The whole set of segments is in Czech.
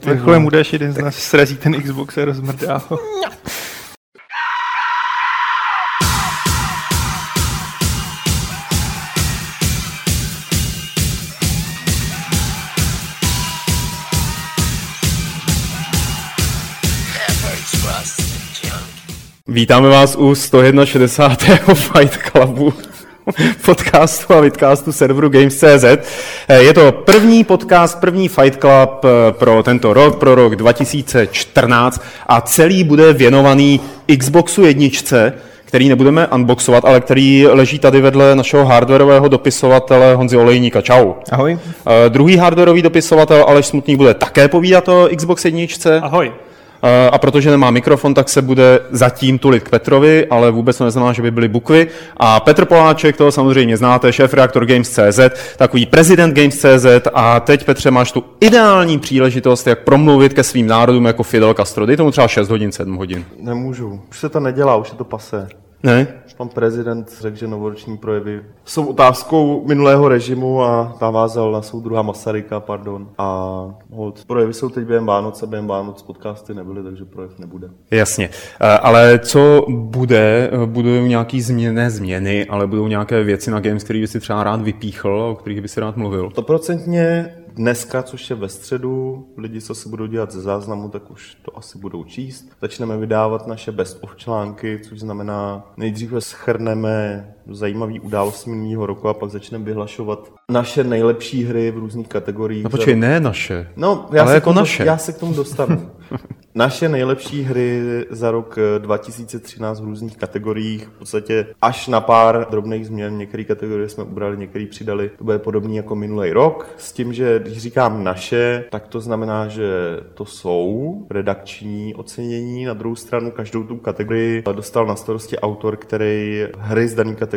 Vrcholem mu dáš jeden z nás srazí ten Xbox a rozmrdá ho. Vítáme vás u 161. Fight Clubu podcastu a vidcastu serveru Games.cz. Je to první podcast, první Fight Club eh, pro tento rok, pro rok 2014 a celý bude věnovaný Xboxu jedničce, který nebudeme unboxovat, ale který leží tady vedle našeho hardwareového dopisovatele Honzi Olejníka. Čau. Ahoj. Uh, druhý hardwareový dopisovatel Aleš Smutný bude také povídat o Xbox jedničce. Ahoj. Eh, a protože nemá mikrofon, tak se bude zatím tulit k Petrovi, ale vůbec to neznamená, že by byly bukvy. A Petr Poláček, toho samozřejmě znáte, šéf reaktor Games.cz, takový prezident Games.cz a teď, Petře, máš tu ideální příležitost, jak promluvit ke svým národům jako Fidel Castro. Dej tomu třeba 6 hodin, 7 hodin. Nemůžu. Už se to nedělá, už je to pase. Ne? Pan prezident řekl, že novoroční projevy jsou otázkou minulého režimu a navázal na soudruha Masaryka, pardon. A hold, projevy jsou teď během Vánoce, během Vánoc podcasty nebyly, takže projev nebude. Jasně. Eh, Ale co bude? Budou nějaký změny, změny, ale budou nějaké věci na Games, které by si třeba rád vypíchl, o kterých by si rád mluvil? Stoprocentně dneska, což je ve středu, lidi, co si budou dělat ze záznamu, tak už to asi budou číst. Začneme vydávat naše best of články, což znamená, nejdříve schrneme zajímavý události minulého roku a pak začneme vyhlašovat naše nejlepší hry v různých kategoriích. No počkej, ne naše. No, já, Ale se jako k tomu, naše. já se k tomu dostanu. Naše nejlepší hry za rok eh, 2013 v různých kategoriích, v podstatě až na pár drobných změn, některé kategorie jsme ubrali, některé přidali, to bude podobný jako minulý rok, s tím, že když říkám naše, tak to znamená, že to jsou redakční ocenění, na druhou stranu každou tu kategorii dostal na starosti autor, který hry z dané kategorie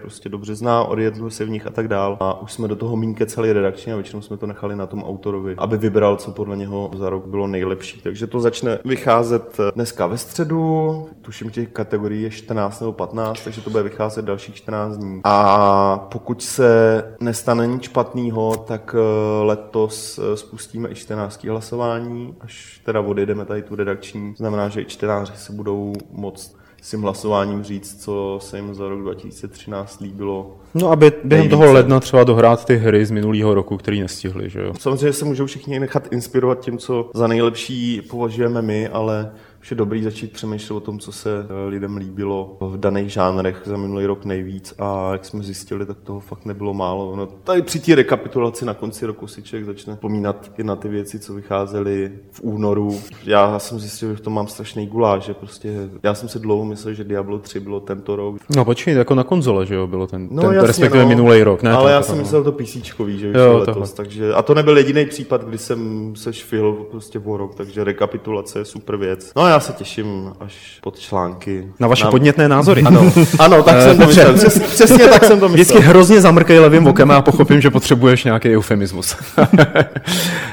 prostě dobře zná, orientuje se v nich a tak dál. A už jsme do toho mínke celý redakční a většinou jsme to nechali na tom autorovi, aby vybral, co podle něho za rok bylo nejlepší. Takže to začne vycházet dneska ve středu, tuším, těch kategorií je 14 nebo 15, takže to bude vycházet dalších 14 dní. A pokud se nestane nic špatného, tak eh, letos eh, spustíme i 14. hlasování, až teda odjedeme tady tu redakční. Znamená, že i čtenáři se budou moct s tím hlasováním říct, co se jim za rok 2013 líbilo. No aby během Nejvíce. toho ledna třeba dohrát ty hry z minulého roku, který nestihli, že jo? Samozřejmě se můžou všichni nechat inspirovat tím, co za nejlepší považujeme my, ale je dobrý začít přemýšlet o tom, co se eh, lidem líbilo v daných žánrech za minulý rok nejvíc a jak jsme zjistili, tak toho fakt nebylo málo. No, tady při té rekapitulaci na konci roku si člověk začne vzpomínat i na ty věci, co vycházely v únoru. Já jsem zjistil, že v tom mám strašný guláš, že prostě já jsem si dlouho myslel, že Diablo 3 bylo tento rok. No počkej, jako na konzole, že jo, bylo ten, No, ten jasně, respektive no. minulý rok, ne? Ale já jsem myslel to PC, že Jo, letos, takže, a to nebyl jediný případ, kdy jsem se švihl prostě o rok, takže rekapitulace je super věc. No a já se těším až pod články. Na vaše Nám- podnětné názory. Ano, ano, tak jsem to myslel, přes, přesně tak jsem to Vždycky myslel. hrozně zamrkej levým okem a pochopím, že potřebuješ nějaký eufemismus.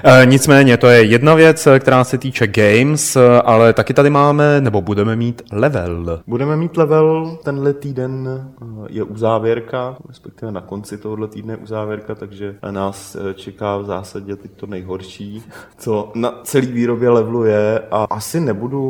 Eh, Nicméně, to je jedna věc, eh, která se týče games, eh, ale taky tady máme, nebo budeme mít level. Budeme mít level, tenhle týden eh, je uzávěrka, respektive na konci tohohle týdne je uzávěrka, takže nás eh, čeká v zásadě teď to nejhorší, co na celý výrobě levelu je a asi nebudu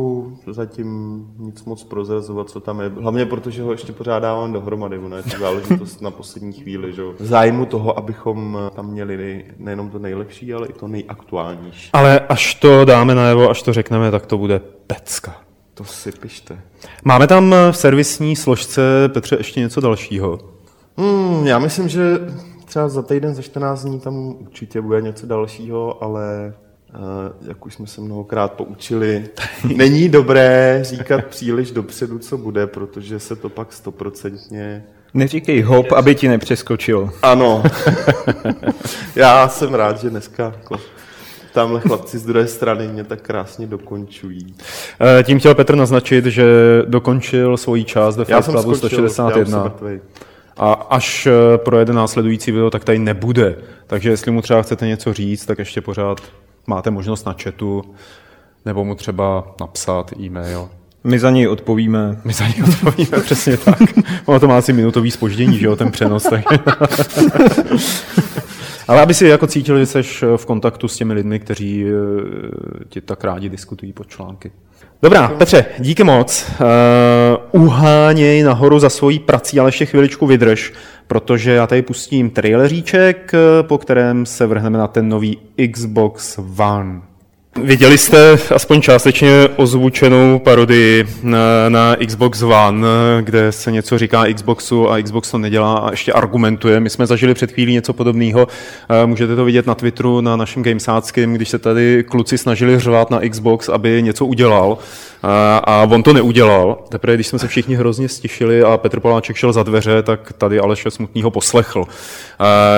zatím nic moc prozrazovat, co tam je. Hlavně protože ho ještě pořádávám dohromady, ono je to záležitost na poslední chvíli, že jo. V zájmu toho, abychom tam měli nej, nejenom to nejlepší, ale i to nejaktuálnější. Ale až to dáme najevo, až to řekneme, tak to bude pecka. To si pište. Máme tam v servisní složce, Petře, ještě něco dalšího. Hmm, já myslím, že třeba za týden, za 14 dní tam určitě bude něco dalšího, ale jak už jsme se mnohokrát poučili, není dobré říkat příliš dopředu, co bude, protože se to pak stoprocentně... Neříkej hop, aby ti nepřeskočilo. Ano. já jsem rád, že dneska jako, tamhle chlapci z druhé strany mě tak krásně dokončují. Eh, Tím chtěl Petr naznačit, že dokončil svoji část ve Fight Clubu skočil, já už jsem 161. mrtvej. A až eh, projede následující video, tak tady nebude. Takže jestli mu třeba chcete něco říct, tak ještě pořád máte možnost na chatu, nebo mu třeba napsat e-mail. My za něj odpovíme. My za něj odpovíme přesně tak. Ono to má asi minutový spoždění, že jo, ten přenos. Tak... Ale aby si jako cítil, že jsi v kontaktu s těmi lidmi, kteří eh, ti tak rádi diskutují pod články. Dobrá, Petře, díky moc. Uh, uháněj nahoru za svojí prací, ale ještě chviličku vydrž, protože já tady pustím traileríček, po kterém se vrhneme na ten nový Xbox One. Viděli jste aspoň částečně ozvučenou parodii na, na Xbox One, kde se něco říká Xboxu a Xbox to nedělá a ještě argumentuje. My jsme zažili před chvílí něco podobného. Můžete to vidět na Twitteru, na našem Gamesáckém, když se tady kluci snažili řvát na Xbox, aby něco udělal a on to neudělal. Teprve, když jsme se všichni hrozně stišili a Petr Poláček šel za dveře, tak tady Aleše Smutnýho poslechl.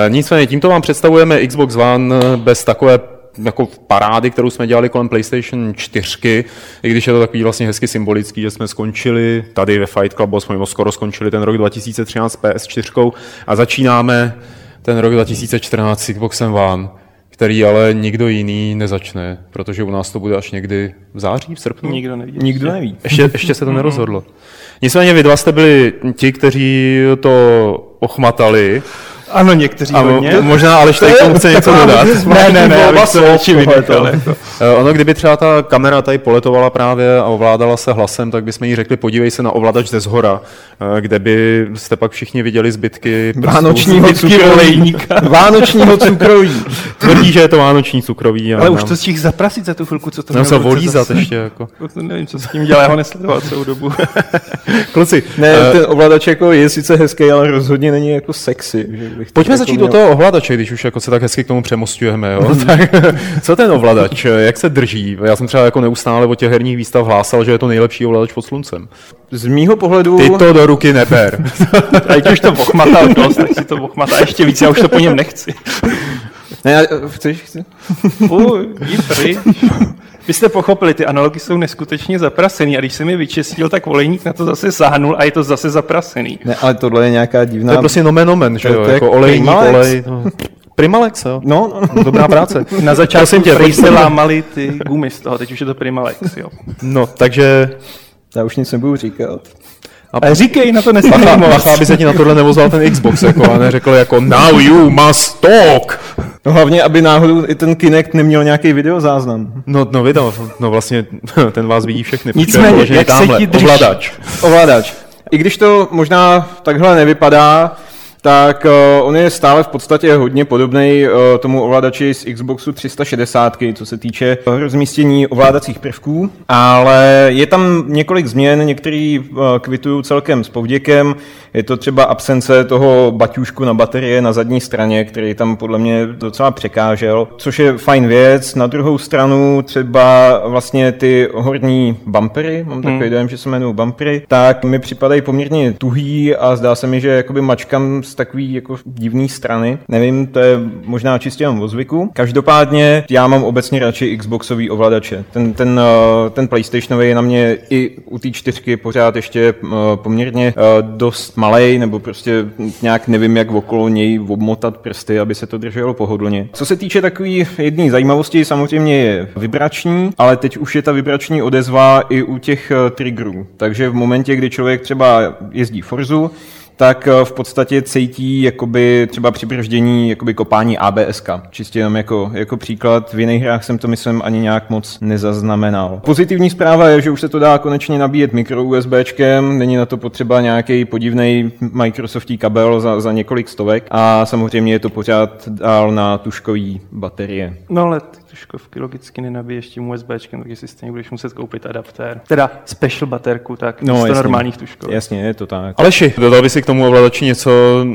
Nicméně tímto vám představujeme Xbox One bez takové jako parády, kterou jsme dělali kolem PlayStation 4, i když je to takový vlastně hezky symbolický, že jsme skončili tady ve Fight Clubu, jsme skoro skončili ten rok 2013 PS4 a začínáme ten rok 2014 s Xboxem One, který ale nikdo jiný nezačne, protože u nás to bude až někdy v září, v srpnu. Nikdo neví. Nikdo neví. Ještě, ještě se to nerozhodlo. Nicméně vy dva jste byli ti, kteří to ochmatali ano, někteří ano, hodně. Možná ale tady tomu chce něco dodat. Ne, ne, ne, já bych to radši vynechal. Jako. Eh, ono, kdyby třeba ta kamera tady poletovala právě a ovládala se hlasem, tak bychom jí řekli, podívej se na ovladač ze zhora, eh, kde by jste pak všichni viděli zbytky Vánočního cukroví. Vánočního cukroví. Tvrdí, že je to vánoční cukroví. Ale už to stihl zaprasit za tu chvilku, co to mělo se volízat ještě. Jako. To nevím, co s tím dělá, já ho nesledoval celou dobu. Kluci. Ne, ten ovladač jako je sice hezký, ale rozhodně není jako sexy. Že bych Pojďme jako začít měl... do toho ovladače, když už jako se tak hezky k tomu přemostujeme. Jo? tak, co ten ovladač, jak se drží? Já jsem třeba jako neustále o těch herních výstav hlásal, že je to nejlepší ovladač pod sluncem. Z mýho pohledu... Ty to do ruky neber. A když už to ochmatal dost, tak si to ochmatá ještě víc, já už to po něm nechci. Ne, já, chceš? Chci? Fuj, vy jste pochopili, ty analogy jsou neskutečně zaprasený a když jsem je vyčistil, tak olejník na to zase sáhnul a je to zase zaprasený. Ne, ale tohle je nějaká divná... To je prostě nomen omen, že jo, jako olejník, olej. No. Primalex, jo? No, no, dobrá práce. Na začátku tě, se lámali ty gumy z toho, teď už je to Primalex, jo. No, takže... Já už nic nebudu říkat. A říkej, na to nesmím aby se ti na tohle nevozval ten Xbox, jako, a neřekl jako now you must talk. No hlavně, aby náhodou i ten Kinect neměl nějaký videozáznam. No, no video, no vlastně ten vás vidí všechny. Nicméně, jak tamhle, se ti drž... Ovladač. Ovladač. I když to možná takhle nevypadá, tak uh, on je stále v podstatě hodně podobný uh, tomu ovladači z Xboxu 360, co se týče rozmístění ovládacích prvků, ale je tam několik změn, některý uh, kvitují celkem s povděkem, je to třeba absence toho baťušku na baterie na zadní straně, který tam podle mě docela překážel, což je fajn věc. Na druhou stranu třeba vlastně ty horní bumpery, mám takový hmm. dojem, že se jmenují bumpery, tak mi připadají poměrně tuhý a zdá se mi, že jakoby mačkám z takový jako divný strany. Nevím, to je možná čistě jenom o zvyku. Každopádně já mám obecně radši Xboxový ovladače. Ten, ten, eh, ten PlayStationový je na mě i u té čtyřky pořád ještě eh, poměrně eh, dost malej, nebo prostě nějak nevím, jak okolo něj obmotat prsty, aby se to drželo pohodlně. Co se týče takové jedné zajímavosti, samozřejmě je vibrační, ale teď už je ta vibrační odezva i u těch triggerů. Takže v momentě, kdy člověk třeba jezdí Forzu, tak eh, v podstatě cítí jakoby třeba při brždění jakoby kopání ABS. Čistě jenom jako, jako příklad. V jiných hrách jsem to myslím ani nějak moc nezaznamenal. Pozitivní zpráva je, že už se to dá konečně nabíjet mikro USBčkem, není na to potřeba nějaký podivný Microsoftí kabel za, za několik stovek a samozřejmě je to pořád dál na tuškový baterie. No ale tuškovky logicky nenabiješ tím USBčkem, takže si stejně budeš muset koupit adaptér. Teda special baterku, tak no, jasně, normálních tuškovek. Jasně, je to tak. Aleši, dodal by si k tomu ovladači něco,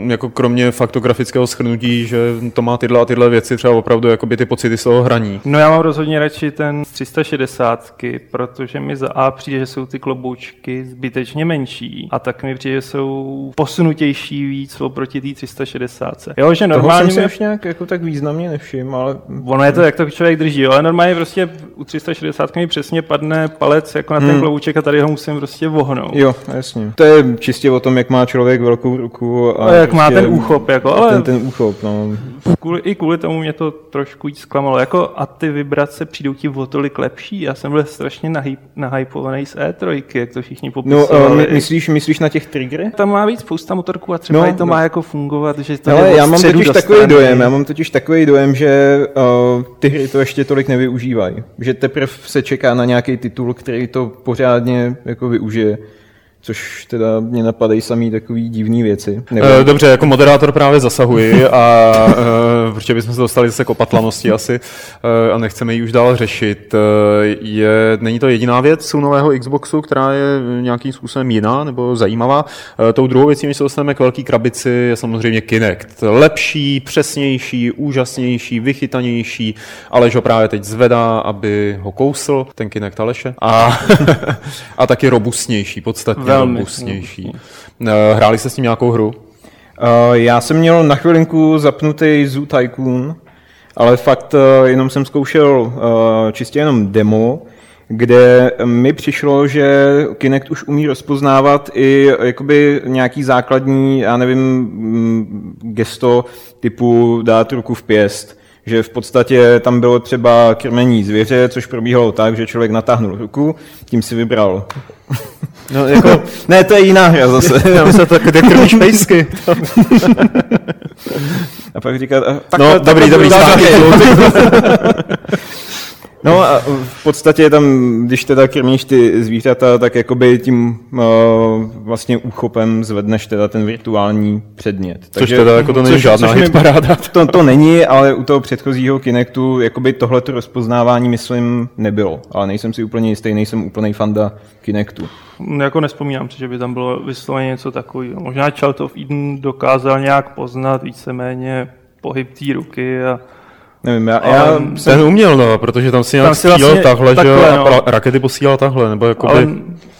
jako kromě faktografického schrnutí, že to má tyhle a tyhle věci, třeba opravdu jakoby ty pocity z toho hraní? No já mám rozhodně radši ten 360, protože mi za A přijde, že jsou ty kloboučky zbytečně menší a tak mi přijde, že jsou posunutější víc oproti té 360. Jo, že normálně... Toho jsem si mě... nějak jako tak významně nevšiml, ale... Ono je to, jak to člověk drží, jo, ale normálně prostě u 360 mi přesně padne palec jako na ten hmm. klouček a tady ho musím prostě vohnout. Jo, jasně. To je čistě o tom, jak má člověk velkou ruku. A, a jak prostě má ten úchop, jako, ale ten, ten úchop, no. Kvůli, I kvůli tomu mě to trošku jí zklamalo. Jako, a ty vibrace přijdou ti o tolik lepší. Já jsem byl strašně nahyp, nahypovaný z E3, jak to všichni popisovali. No, uh, myslíš, myslíš na těch triggery? Tam má víc spousta motorků a třeba no, to má no. jako fungovat, že to Ale já mám totiž takový dojem, já mám totiž takový dojem, že uh, ty hry to ještě tolik nevyužívají. Že teprve se čeká na nějaký titul, který to pořádně jako využije což teda mě napadají samý takový divný věci. Nebo... Eh, dobře, jako moderátor právě zasahuji, a, protože bychom se dostali zase k opatlanosti asi uh, a nechceme ji už dál řešit. Je, není to jediná věc u nového Xboxu, která je nějakým způsobem jiná nebo zajímavá. Tou druhou věcí, když se dostaneme k velký krabici, je samozřejmě Kinect. Lepší, přesnější, úžasnější, vychytanější. Aleš ho právě teď zvedá, aby ho kousl, ten Kinect Aleše. A, a taky robustnější, podstatně velmi robustnější. Eh, hráli jste s tím nějakou hru? Uh, já jsem měl na chvilinku zapnutý Zoo Tycoon, ale fakt uh, jenom jsem zkoušel uh, čistě jenom demo, kde mi přišlo, že Kinect už umí rozpoznávat i jakoby nějaký základní, já nevím, mm, gesto typu dát ruku v pěst že v podstatě tam bylo třeba krmení zvěře, což probíhalo tak, že člověk natáhnul ruku, tím si vybral. No, jako, ne, to je jiná hra zase. Já myslím, tak, kde krmíš pejsky. A pak říká, tak, no, tak, dobrý, dobrý, dobrý, No a v podstatě tam, když teda krmíš ty zvířata, tak jakoby tím uh, vlastně úchopem zvedneš teda ten virtuální předmět. Což Takže, teda jako to není což, žádná což paráda. To, to není, ale u toho předchozího Kinectu jakoby tohleto rozpoznávání myslím nebylo. Ale nejsem si úplně jistý, nejsem úplný fanda Kinectu. Jako nespomínám si, že by tam bylo vysloveně něco takového. Možná Child of Eden dokázal nějak poznat víceméně pohyb té ruky a Nevím, já, já jsem... Ten uměl, no, protože tam si nějak střílel vlastně takhle, takhle, že no. a rakety posílal takhle, nebo jako Ale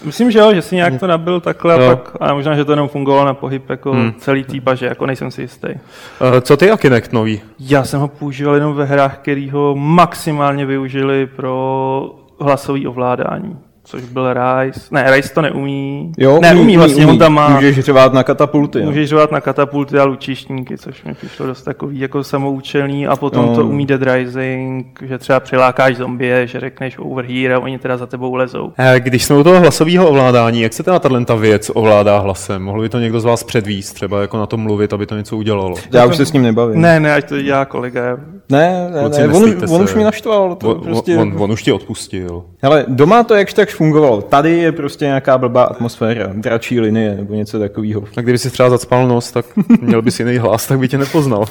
myslím, že jo, že si nějak to nabil takhle jo. a pak, a možná, že to jenom fungovalo na pohyb jako hmm. celý tý baže, jako nejsem si jistý. Uh, co ty a Kinect nový? Já jsem ho používal jenom ve hrách, který ho maximálně využili pro hlasový ovládání což byl Rice. Ne, Rice to neumí. Jo, ne, umí, vlastně, umí. on tam má... Můžeš řvát na katapulty. Jo. Můžeš řvát na katapulty a lučištníky, což mi přišlo dost takový jako samoučelný a potom no. to umí Dead Rising, že třeba přilákáš zombie, že řekneš over here a oni teda za tebou lezou. Eh, když jsme u toho hlasového ovládání, jak se teda tato věc ovládá hlasem? Mohl by to někdo z vás předvíst, třeba jako na tom mluvit, aby to něco udělalo? Já už se s ním nebavím. Ne, ne, ať to dělá kolega. Ne, ne, ne. On, on, už mi naštval. To on, prostě... on, on, už ti odpustil. Ale doma to jakž tak fungovalo. Tady je prostě nějaká blbá atmosféra, dračí linie nebo něco takového. A kdyby si třeba zacpal nos, tak měl bys jiný hlas, tak by tě nepoznal.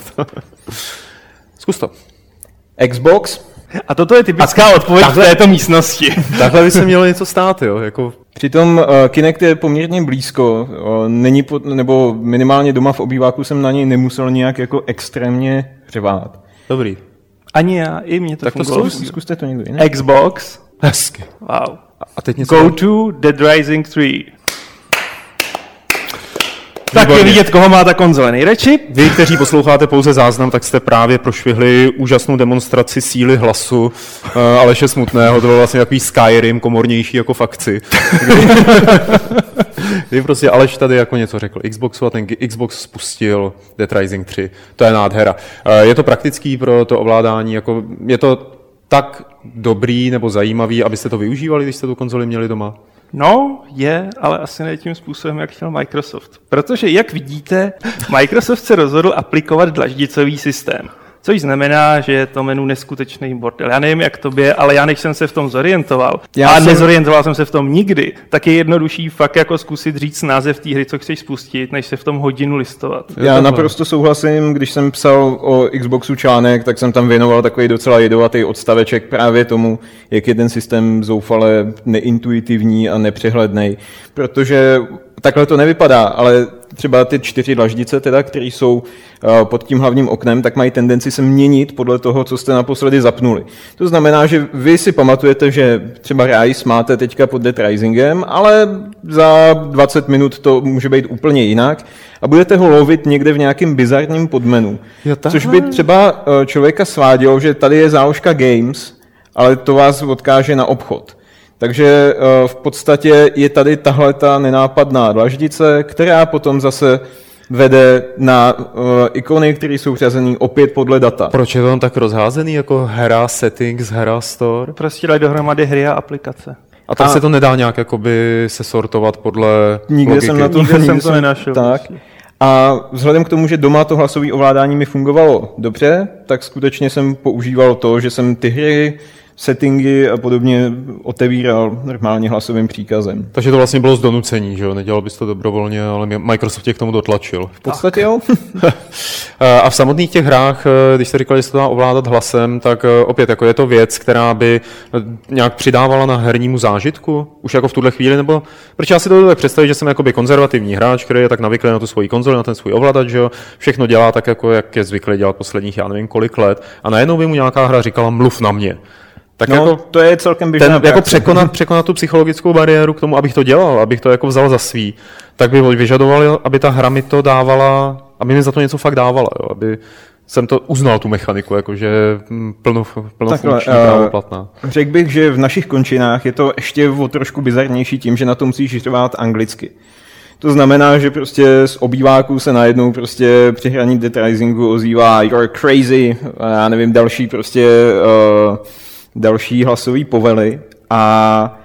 Zkus to. Xbox? A toto je typická odpověď takhle, v této místnosti. Takhle by se mělo něco stát, jo. Jako... Přitom uh, Kinect je poměrně blízko, uh, není pod, nebo minimálně doma v obýváku jsem na něj nemusel nějak jako extrémně řevát. Dobrý. Ani já, i mě to tak to zkus, zkuste to někdo jiný. Xbox. Hezky. Wow. A teď něco... Go to Dead Rising 3. Tak je vidět, koho má ta konzole nejradši. Vy, kteří posloucháte pouze záznam, tak jste právě prošvihli úžasnou demonstraci síly hlasu uh, Aleše Smutného. To byl vlastně takový Skyrim, komornější jako fakci. Kdy, kdy prostě Aleš tady jako něco řekl Xboxu a ten Xbox spustil Dead Rising 3. To je nádhera. Uh, je to praktický pro to ovládání, jako je to tak dobrý nebo zajímavý, abyste to využívali, když jste tu konzoli měli doma? No, je, ale asi ne tím způsobem, jak chtěl Microsoft. Protože, jak vidíte, Microsoft se rozhodl aplikovat dlaždicový systém. Což znamená, že je to menu neskutečný bordel. Já nevím, jak to je, ale já než jsem se v tom zorientoval, já a jsem... nezorientoval jsem se v tom nikdy, tak je jednodušší fakt jako zkusit říct název té hry, co chceš spustit, než se v tom hodinu listovat. Já naprosto souhlasím, když jsem psal o Xboxu článek, tak jsem tam věnoval takový docela jedovatý odstaveček právě tomu, jak je ten systém zoufale neintuitivní a nepřehledný, protože takhle to nevypadá, ale třeba ty čtyři dlaždice, teda, které jsou eh, pod tím hlavním oknem, tak mají tendenci se měnit podle toho, co jste naposledy zapnuli. To znamená, že vy si pamatujete, že třeba Rise máte teďka pod Dead Risingem, ale za 20 minut to může být úplně jinak a budete ho lovit někde v nějakém bizarním podmenu. Jo, což by třeba eh, člověka svádělo, že tady je záložka Games, ale to vás odkáže na obchod. Takže eh, v podstatě je tady tahle ta nenápadná dlaždice, která potom zase vede na uh, ikony, které jsou řazené opět podle data. Proč je to tam tak rozházený, jako hra settings, hra store? Prostě dají dohromady hry a aplikace. A tak A- se to nedá nějak jakoby se sortovat podle Nikde logiky. jsem na to, Nikde jsem nikde to nenašel, Tak. A vzhledem k tomu, že doma to hlasové ovládání mi fungovalo dobře, tak skutečně jsem používal to, že jsem ty hry, settingy a podobně otevíral normálně hlasovým příkazem. Takže to vlastně bylo z donucení, že jo? Nedělal bys to dobrovolně, ale Microsoft tě k tomu dotlačil. V podstatě jo. A v samotných těch hrách, eh, když jste říkali, že se to dá ovládat hlasem, tak eh, opět jako je to věc, která by eh, nějak přidávala na hernímu zážitku, už jako v tuhle chvíli, nebo protože já si to tak představit, že jsem jakoby konzervativní hráč, který je tak navyklý na tu svoji konzoli, na ten svůj ovladač, že jo, všechno dělá tak, jako jak je zvyklý dělat posledních, já nevím kolik let, a najednou by mu nějaká hra říkala mluv na mě. Tak No, jako to je celkem běžná ten, jako překonat, překonat tu psychologickou bariéru k tomu, abych to dělal, abych to jako vzal za svý, tak by vyžadoval, aby ta hra mi to dávala, aby mi za to něco fakt dávala, jo, aby jsem to uznal, tu mechaniku, jakože mm, plno, plnofunkční, Takhle, eh, právoplatná. Řekl bych, že v našich končinách je to ještě o trošku bizarnější tím, že na to musíš řvát anglicky. To znamená, že prostě z obýváků se najednou prostě při hraní Dead Risingu ozývá you're crazy a já nevím, další prostě uh, další hlasové povely a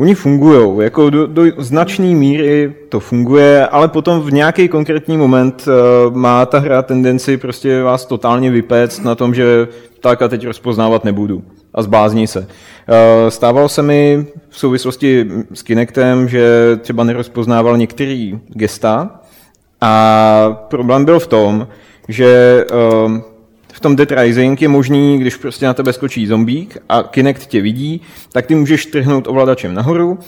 oni fungují, jako do, do značné míry to funguje, ale potom v nějaký konkrétní moment uh, má ta hra tendenci prostě vás totálně vypéct na tom, že tak a teď rozpoznávat nebudu a zblázní se. Uh, stávalo se mi v souvislosti s Kinectem, že třeba nerozpoznával některý gesta a problém byl v tom, že uh, v tom Dead Rising je možný, když prostě na tebe skočí zombík a Kinect tě vidí, tak ty můžeš trhnout ovladačem nahoru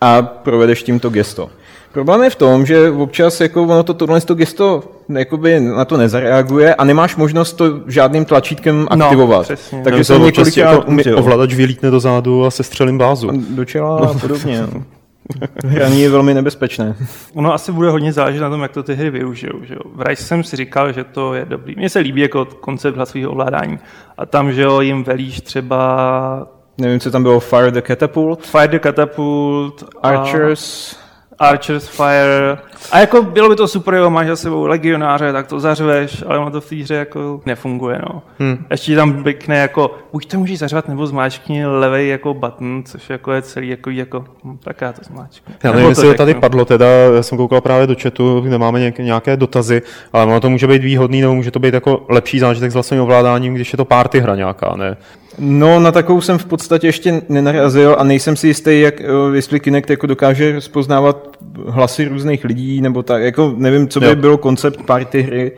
a provedeš tímto gesto. Problém je v tom, že občas jako ono to tohle to gesto jakoby na to nezareaguje a nemáš možnost to žádným tlačítkem No, aktivovat. přesně. Takže to jsem občas ti několikrát jako ovladač vylítne do zádu a se střelím bázu. Do čela a podobně. no. Hraní je velmi nebezpečné. Ono asi bude hodně záležet na tom, jak to ty hry využijou. Že jo? V Rise jsem si říkal, že to je dobrý. Mně se líbí jako koncept hlasového ovládání. A tam, že jo, jim velíš třeba Nevím, co tam bylo, Fire the Catapult, Fire the Catapult, Archers, Archers Fire. A jako bylo by to super, jo, máš za sebou legionáře, tak to zařveš, ale ono to v té hře jako nefunguje, no. Hmm. Ještě tam bykne jako, buď to můžeš zařvat, nebo zmáčkni levej jako button, což jako je celý jako, jako hm, tak já to zmáčknu. Já nevím, jestli to tady padlo, teda já jsem koukal právě do chatu, kde máme nějaké, nějaké dotazy, ale ono to může být výhodný, nebo může to být jako lepší zážitek s vlastním ovládáním, když je to party hra nějaká, ne? No, na takovou jsem v podstatě ještě nenarazil a nejsem si jistý, jak, eh, jestli Kinect jako dokáže rozpoznávat hlasy různých lidí, nebo tak, jako nevím, co by Jo. bylo koncept party hry,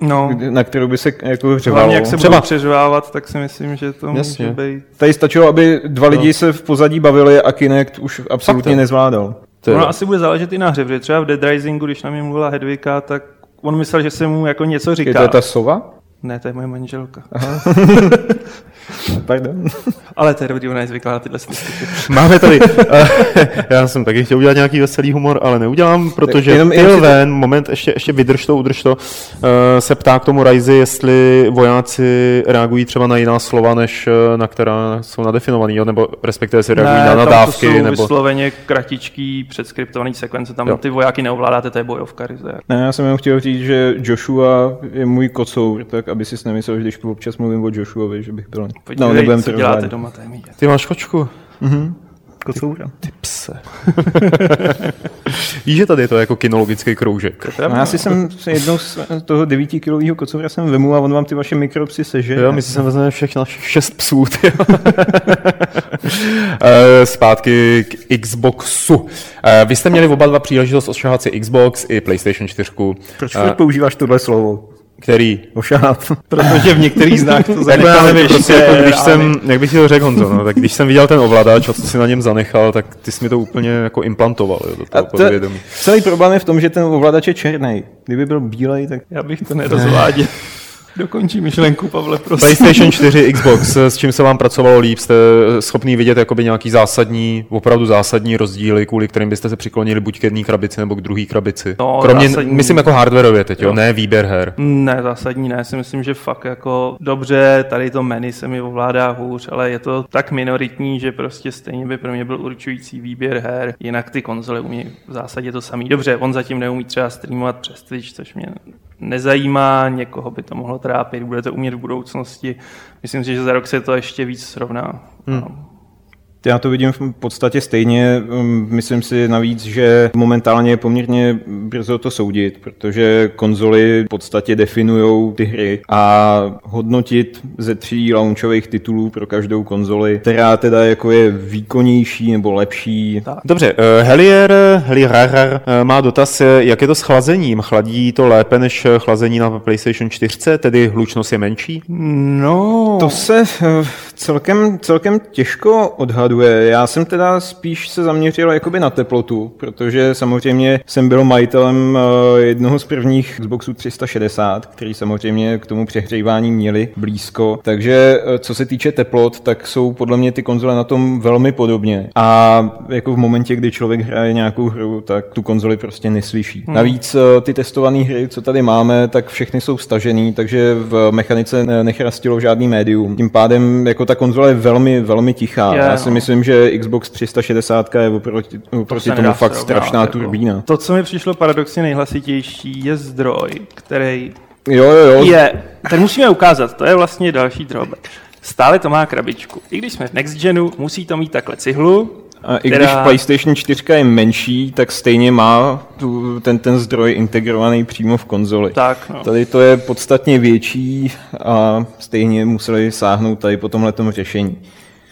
No, na kterou by se jako řevalo. hlavně jak se Třeba- budou přeřvávat, tak si myslím, že to Jasně. může být. Tady stačilo, aby dva lidi se v pozadí bavili a Kinect už absolutně Fakt, jo. nezvládal. To je- Ono asi bude záležet i na hře, protože třeba v Dead Risingu, když na mě mluvila Hedvika, tak on myslel, že se mu jako něco Je říká. to ta sova? Ne, to je moje manželka. Pardon. Ale to je dobrý, ona je zvyklá na tyhle styky. Máme tady, eh, já jsem taky chtěl udělat nějaký veselý humor, ale neudělám, protože Jenom- jenom si to- moment, ještě, ještě vydrž to, udrž to, eh, se ptá k tomu Ryze, jestli vojáci reagují třeba na jiná slova, než eh, na která jsou nadefinovaný, jo? nebo respektive si reagují na tam nadávky, to jsou nebo... vysloveně kratičký předskriptovaný sekvence, tam Jo. ty vojáky neovládáte, to je bojovka. ryze. Ne, já jsem jenom chtěl říct, že Joshua je můj kocour, tak aby si nemyslel, že když občas mluvím o Joshuovi, že bych byl... Podívej, no, nebudem co to děláte rozvádět. doma, to. Ty máš kočku? Kocoura. Ty pse. Víš, že tady je to jako kinologický kroužek. No, já si jsem se jednou z toho 9 kilového kocoura jsem vemu a on vám ty vaše mikropsy seže. Jo, my si sem vezmeme všech našich šest psů. ty. Eh, Zpátky k Xboxu. Eh, Vy jste měli oba dva příležitost ošahat si Xbox i PlayStation 4, Proč eh, furt používáš tohle slovo? Který Ošahat. Protože v některých znách to jako zanechal já nevím, těžké prostě jako když jsem, jak bych ti to řekl Honzo, no, tak když jsem viděl ten ovladač a co si na něm zanechal, tak ty jsi mi to úplně jako implantoval jo, do A toho to, podvědomí. celý problém je v tom, že ten ovladač je černý. Kdyby byl bílej, tak... Já bych to nerozváděl. Dokončí myšlenku, Pavle, prosím. PlayStation 4, Xbox, s čím se vám pracovalo líp? Jste schopný vidět jakoby nějaký zásadní, opravdu zásadní rozdíly, kvůli kterým byste se přiklonili buď k jedné krabici nebo k druhé krabici? No, Kromě, zásadní- myslím jako hardwareově teď, jo? Jo. ne výběr her. Ne, zásadní ne, si myslím, že fakt jako dobře, tady to menu se mi ovládá hůř, ale je to tak minoritní, že prostě stejně by pro mě byl určující výběr her, jinak ty konzole umí v zásadě to samý. Dobře, on zatím neumí třeba streamovat přes Twitch, což mě nezajímá, někoho by to mohlo trápit, bude to umět v budoucnosti. Myslím si, že za rok se to ještě víc srovná. Hmm. Já to vidím v podstatě stejně. Um, Myslím si navíc, že momentálně je poměrně brzo to soudit, protože konzoly v podstatě definují ty hry a hodnotit ze tří launchových titulů pro každou konzoli, která teda jako je výkonnější nebo lepší. Dobře, eh, Helier, Helier má dotaz, eh, jak je to s chlazením? Chladí to lépe než eh, chlazení na PlayStation 4, tedy hlučnost je menší? No, To se eh, celkem, celkem těžko odhaduje. Já jsem teda spíš se zaměřil jakoby na teplotu, protože samozřejmě jsem byl majitelem eh, jednoho z prvních Xboxů 360, který samozřejmě k tomu přehřívání měli blízko. Takže eh, co se týče teplot, tak jsou podle mě ty konzole na tom velmi podobně. A jako v momentě, kdy člověk hraje nějakou hru, tak tu konzoli prostě neslyší. Navíc eh, ty testované hry, co tady máme, tak všechny jsou stažený, takže v mechanice ne- nechrastilo žádný médium. Tím pádem jako ta konzole je velmi, velmi tichá. Je, Já si no. Myslím, že Xbox 360 je oproti, oproti se tomu fakt srovnávat, strašná jako. turbína. To, co mi přišlo paradoxně nejhlasitější, je zdroj, který Jo, jo, jo. je, ten musíme ukázat, to je vlastně další drawback. Stále to má krabičku. I když jsme v Next Genu, musí to mít takhle cihlu, A i která- když PlayStation 4 je menší, tak stejně má tu, ten, ten zdroj integrovaný přímo v konzoli. Tak, no. Tady to je podstatně větší a stejně museli sáhnout tady po tomhletom řešení.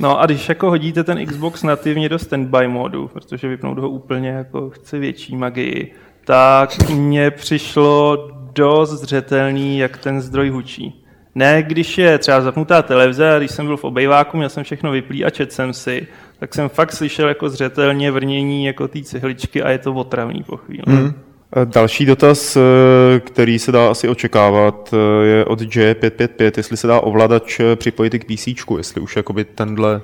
No a když jako hodíte ten Xbox nativně do standby modu, protože vypnout ho úplně jako chce větší magii, tak mně přišlo dost zřetelný, jak ten zdroj hučí. Ne, když je třeba zapnutá televize a když jsem byl v obejváku, měl jsem všechno vyplý a čet jsem si, tak jsem fakt slyšel jako zřetelně vrnění jako té cihličky a je to otravný po chvíli. Mm. Eh, Další dotaz, eh, který se dá asi očekávat, eh, je od J555, jestli se dá ovladač připojit i k PC, jestli už jakoby tenhle...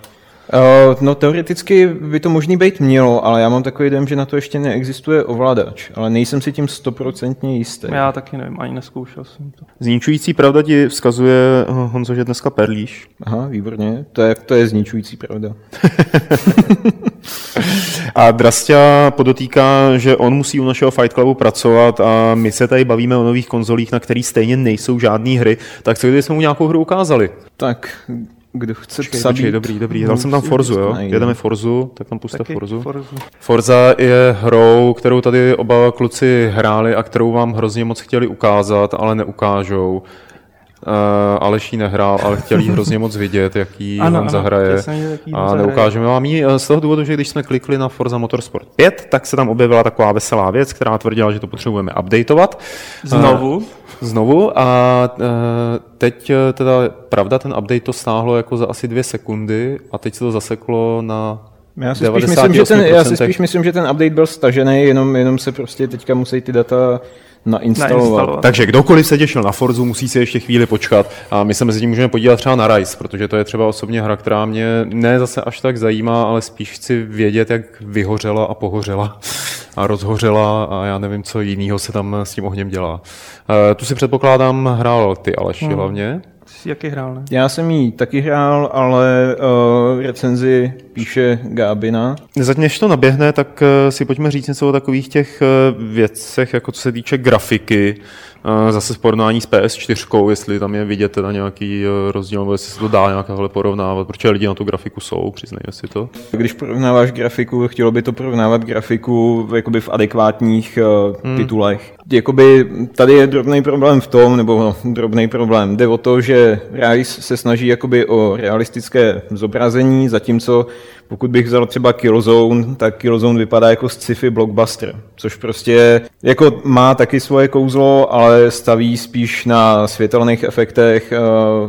Uh, no teoreticky by to možný být mělo, ale já mám takový dojem, že na to ještě neexistuje ovladač, ale nejsem si tím stoprocentně jistý. Já taky nevím, ani neskoušel jsem to. Zničující pravda ti vzkazuje, Honzo, že dneska perlíš. Aha, výborně, to je, to je zničující pravda. A Drastia podotýká, že on musí u našeho Fight Clubu pracovat a my se tady bavíme o nových konzolích, na kterých stejně nejsou žádné hry. Tak co kdyby jsme mu nějakou hru ukázali? Tak, kdo chce Počkej, počkej, dobrý, dobrý. Dal jsem tam Forzu, jo? Jedeme Forzu, tak tam puste Taky Forzu. Forzu. Forza je hrou, kterou tady oba kluci hráli a kterou vám hrozně moc chtěli ukázat, ale neukážou. Uh, Aleš ji nehrál, ale chtěl jí hrozně moc vidět, jaký Ano, on ano, zahraje. on a zahraje. neukážeme vám ji eh, z toho důvodu, že když jsme klikli na Forza Motorsport 5, tak se tam objevila taková veselá věc, která tvrdila, že to potřebujeme updateovat. Znovu. Znovu a uh, teď eh, teda, pravda, ten update to stáhlo jako za asi dvě sekundy a teď se to zaseklo na Já si, spíš myslím, že ten, já si spíš myslím, že ten update byl stažený, jenom, jenom se prostě teďka musí ty data nainstalovat. Nainstalovat. Takže kdokoliv se těšil na Forzu, musí si ještě chvíli počkat a my se mezi tím můžeme podívat třeba na Rise, protože to je třeba osobně hra, která mě ne zase až tak zajímá, ale spíš chci vědět, jak vyhořela a pohořela a rozhořela a já nevím, co jiného se tam s tím ohněm dělá. Uh, tu si předpokládám hrál ty Aleši Hmm. hlavně. Jsi jaký hrál, ne? Já jsem jí taky hrál, ale uh, recenzi píše Gábina. Zatím, než to naběhne, tak eh, si pojďme říct něco o takových těch eh, věcech, jako co se týče grafiky, zase v porovnání s PS4, jestli tam je vidět teda nějaký eh, rozdíl, nebo jestli se to dá nějak porovnávat, protože lidi na tu grafiku jsou, přiznejme si to. Když porovnáváš grafiku, chtělo by to porovnávat grafiku jakoby v adekvátních uh, hmm. titulech. Jakoby tady je drobný problém v tom, nebo no, drobný problém. Jde o to, že Rise se snaží jakoby o realistické zobrazení, zatímco pokud bych vzal třeba Killzone, tak Killzone vypadá jako sci-fi blockbuster, což prostě jako má taky svoje kouzlo, ale staví spíš na světelných efektech, eh,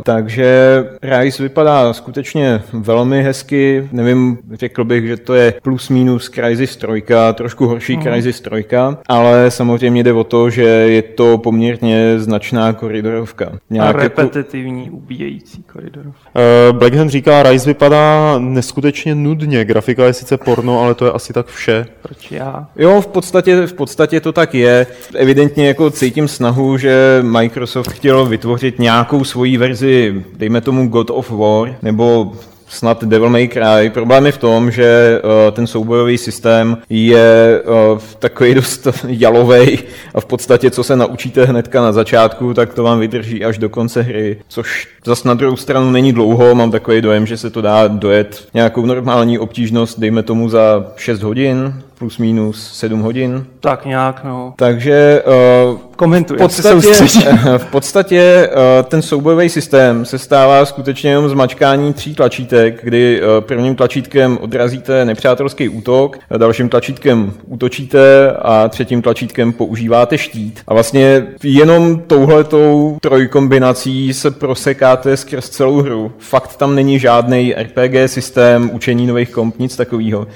takže Rise vypadá skutečně velmi hezky, nevím, řekl bych, že to je plus minus Crysis 3, trošku horší mm. Crysis 3, ale samozřejmě jde o to, že je to poměrně značná koridorovka. Nějak a jako- repetitivní, jako... ubíjející koridorovka. Uh, Blackhand říká, Rise vypadá neskutečně nudně, grafika je sice porno, ale to je asi tak vše. Proč já? Jo, v podstatě, v podstatě to tak je. Evidentně jako cítím snahu, že Microsoft chtěl vytvořit nějakou svoji verzi, dejme tomu God of War, nebo snad Devil May Cry. Problém je v tom, že uh, ten soubojový systém je uh, takový dost jalovej a v podstatě, co se naučíte hnedka na začátku, tak to vám vydrží až do konce hry, což zas na druhou stranu není dlouho, mám takový dojem, že se to dá dojet nějakou normální obtížnost, dejme tomu za 6 hodin, plus minus 7 hodin. Tak nějak, no. Takže uh, Komentuj, v podstatě, v podstatě uh, ten soubojový systém se stává skutečně jenom z mačkání tří tlačítek, kdy uh, prvním tlačítkem odrazíte nepřátelský útok, dalším tlačítkem útočíte a třetím tlačítkem používáte štít. A vlastně jenom touhletou trojkombinací se prosekáte skrz celou hru. Fakt tam není žádný RPG systém, učení nových komp, nic takového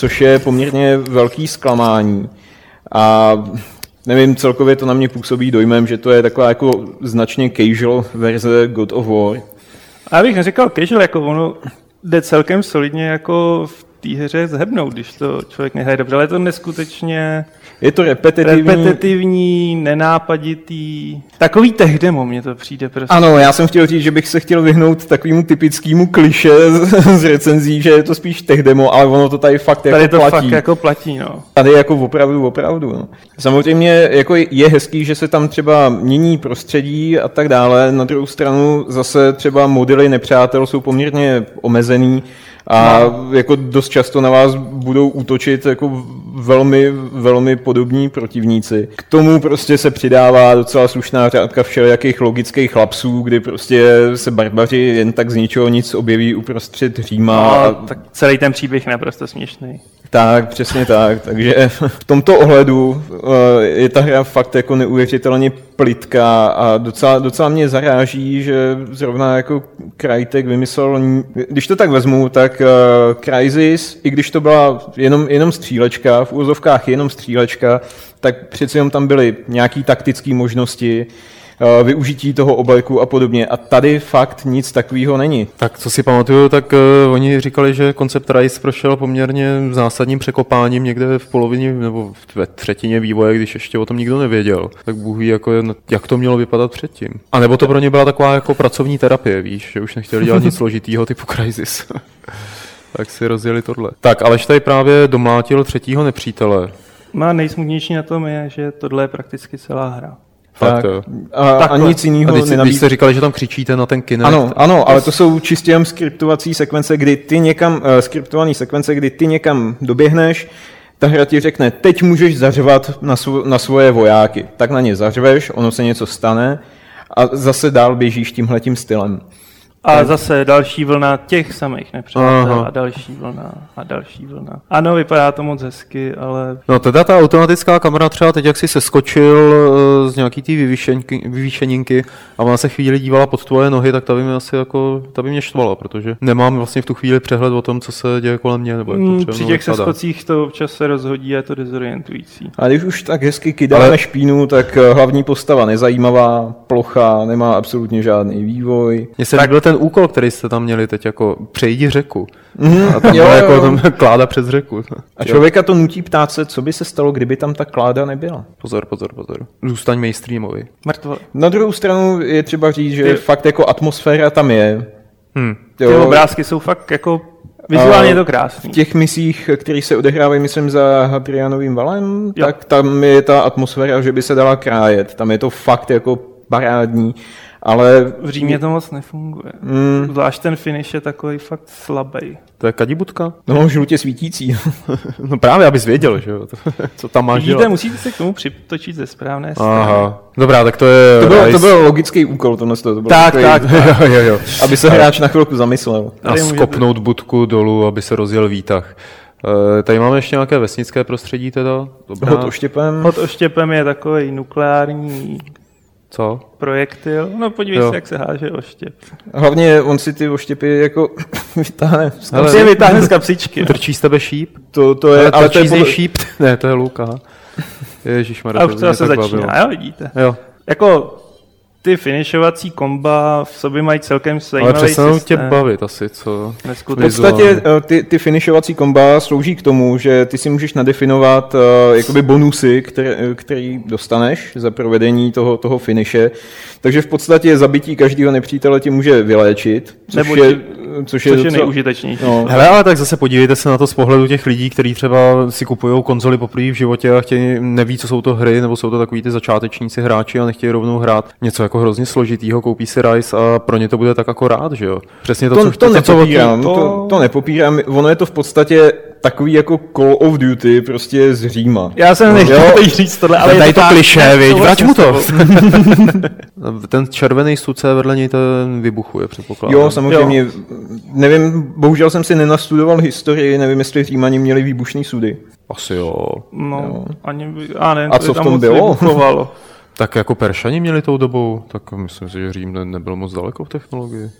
což je poměrně velký zklamání. A nevím, celkově to na mě působí dojmem, že to je taková jako značně casual verze God of War. A já bych neříkal casual, jako ono jde celkem solidně jako v té hře zhebnout, když to člověk nehraje dobře, ale je to neskutečně je to repetitivní. Repetitivní, nenápaditý. Takový tech demo mně to přijde prostě. Ano, já jsem chtěl říct, že bych se chtěl vyhnout takovému typickému kliše z, z recenzí, že je to spíš tech demo, ale ono to tady fakt tady jako to platí. fakt jako platí, no. Tady jako opravdu, opravdu. No. Samozřejmě jako je hezký, že se tam třeba mění prostředí a tak dále. Na druhou stranu zase třeba modely nepřátel jsou poměrně omezený a no. jako dost často na vás budou útočit jako velmi, velmi podobní protivníci. K tomu prostě se přidává docela slušná řádka všelijakých logických chlapsů, kdy prostě se barbaři jen tak z ničeho nic objeví uprostřed Říma. No, a... tak celý ten příběh je naprosto směšný. Tak, přesně tak. Takže v tomto ohledu eh, je ta hra fakt jako neuvěřitelně plitká a docela, docela mě zaráží, že zrovna jako Crytek vymyslel, když to tak vezmu, tak uh, Crysis, i když to byla jenom, jenom střílečka, v úzovkách jenom střílečka, tak přeci jenom tam byly nějaké taktické možnosti, Eh, využití toho obleku a podobně. A tady fakt nic takového není. Tak co si pamatuju, tak uh, oni říkali, že koncept Rise prošel poměrně zásadním překopáním někde v polovině nebo ve třetině vývoje, když ještě o tom nikdo nevěděl. Tak Bůh ví, jako, jak to mělo vypadat předtím. A nebo to pro ně byla taková jako pracovní terapie, víš, že už nechtěli dělat nic složitýho typu Crysis. tak si rozjeli tohle. Tak, Aleš tady právě domlátil třetího nepřítele. No a nejsmutnější na tom je, že tohle je prakticky celá hra. Fakt, tak, a, a nic jiného a nenabí... jste říkali, že tam křičíte na ten Kinect. Ano, ano, ale to jsou čistě jen skriptovací sekvence, kdy ty někam, uh, skriptovaný sekvence, kdy ty někam doběhneš, ta hra ti řekne, teď můžeš zařvat na, svo, na svoje vojáky. Tak na ně zařveš, ono se něco stane a zase dál běžíš tímhletím stylem. A tak. zase další vlna těch samých nepřátel a další vlna a další vlna. Ano, vypadá to moc hezky, ale... No teda ta automatická kamera třeba teď, jak si seskočil eh, z nějaký té vyvýšeninky a ona se chvíli dívala pod tvoje nohy, tak ta by mě asi jako, ta by mě štvala, protože nemám vlastně v tu chvíli přehled o tom, co se děje kolem mě. Nebo jak to mm, Při těch seskocích to občas se rozhodí a je to dezorientující. A když už tak hezky kydáme ale... špínu, tak eh, hlavní postava nezajímavá, plocha, nemá absolutně žádný vývoj. Mně se tak ten úkol, který jste tam měli teď, jako přejdi řeku. Mm, a tam jo, jako jo. Tam kláda přes řeku. A člověka to nutí ptát se, co by se stalo, kdyby tam ta kláda nebyla. Pozor, pozor, pozor. Zůstaň mainstreamový. Mrtvo. Na druhou stranu je třeba říct, že Ty... fakt jako atmosféra tam je. Hmm. Ty obrázky jsou fakt jako Vizuálně je to krásný. V těch misích, které se odehrávají, myslím, za Hadrianovým valem, jo. tak tam je ta atmosféra, že by se dala krájet. Tam je to fakt jako parádní ale V Římě to moc nefunguje. Mm. Zvlášť ten finish je takový fakt slabý. To je kadibutka? no, žlutě svítící. No právě, abys věděl, že jo, co tam máš Vidíte, dělat. musíte se k tomu přitočit ze správné strany. Aha, dobrá, tak to je To byl, Rice. to byl logický úkol, tohle to bylo Tak, takový, tak, jo, jo, jo. aby se hráč na chvilku zamyslel. A Tady můžete- skopnout budku dolů, aby se rozjel výtah. Eh, Tady máme ještě nějaké vesnické prostředí teda? Dobrá. Hod oštěpem. Pod oštěpem je takový nukleární Co? projektil. No podívej Jo. se, jak se háže oštěp. Hlavně on si ty oštěpy jako vytáhne. z Si je vytáhne z kapsičky. Trčí z tebe šíp? To, to je, Ale, ale to je podle, šíp? Ne, to je luk, aha. Ježišmarja, A už to zase začíná, bavilo. jo, vidíte. Jo, Jako ty finishovací komba v sobě mají celkem ale zajímavý přestanou tě bavit asi, co? v podstatě eh, ty, ty finishovací komba slouží k tomu, že ty si můžeš nadefinovat uh, jakoby bonusy, které, eh, který dostaneš za provedení toho, toho finiše. Takže v podstatě zabití každého nepřítele ti může vyléčit, což Nebo je, což je, Což je docela- nejužitečnější. No, Hele, ale tak zase podívejte se na to z pohledu těch lidí, kteří třeba si kupují konzoli poprvé v životě a chtějí, neví, co jsou to hry, nebo jsou to takový ty začátečníci hráči a nechtějí rovnou hrát něco jako hrozně složitýho, koupí si Rise a pro ně to bude tak akorát, že jo? Přesně to, to, co, to, to, co nepopírám, to- to, to nepopírám. Ono je to v podstatě takový jako Call of Duty prostě z Říma. Já jsem nechtěl Jo. teď říct tohle, ale je tady to kliše, viď, vrať mu to. Ten červený suce vedle něj ten vybuchuje, předpokládám. Jo, samozřejmě. Nevím, bohužel jsem si nenastudoval historii, nevím, jestli Římani měli výbušný sudy. Asi jo. No, ani by, a ne, A to co v tam tom bylo? vybuchovalo. Tak jako Peršani měli tou dobou, tak myslím si, že Řím ne- nebyl moc daleko v technologii.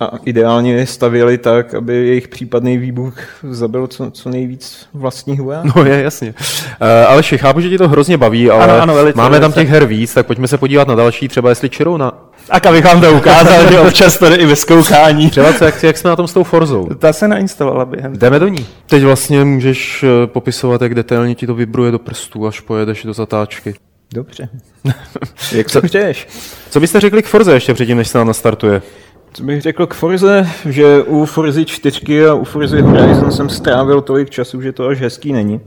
A ideálně je stavěli tak, aby jejich případný výbuch zabil co, co nejvíc vlastních vojáků. No je, jasně. Uh, ale chápu, že ti to hrozně baví, ale Ano, ano, velice, máme tam velice. těch her víc, tak pojďme se podívat na další, třeba jestli čirou na... Tak abych vám to ukázal, že občas to jde i ve zkoukání. Třeba co, jak, jak jsme na tom s tou Forzou. Ta se nainstalovala během. Jdeme do ní. Teď vlastně můžeš eh, popisovat, jak detailně ti to vibruje do prstů, až pojedeš do zatáčky. Dobře. Jak to chceš? Co byste řekli k Forze ještě předtím, než se nám nastartuje? Co bych řekl k Forze, že u Forzy 4 a u Forzy Horizon jsem strávil tolik času, že to až hezký není.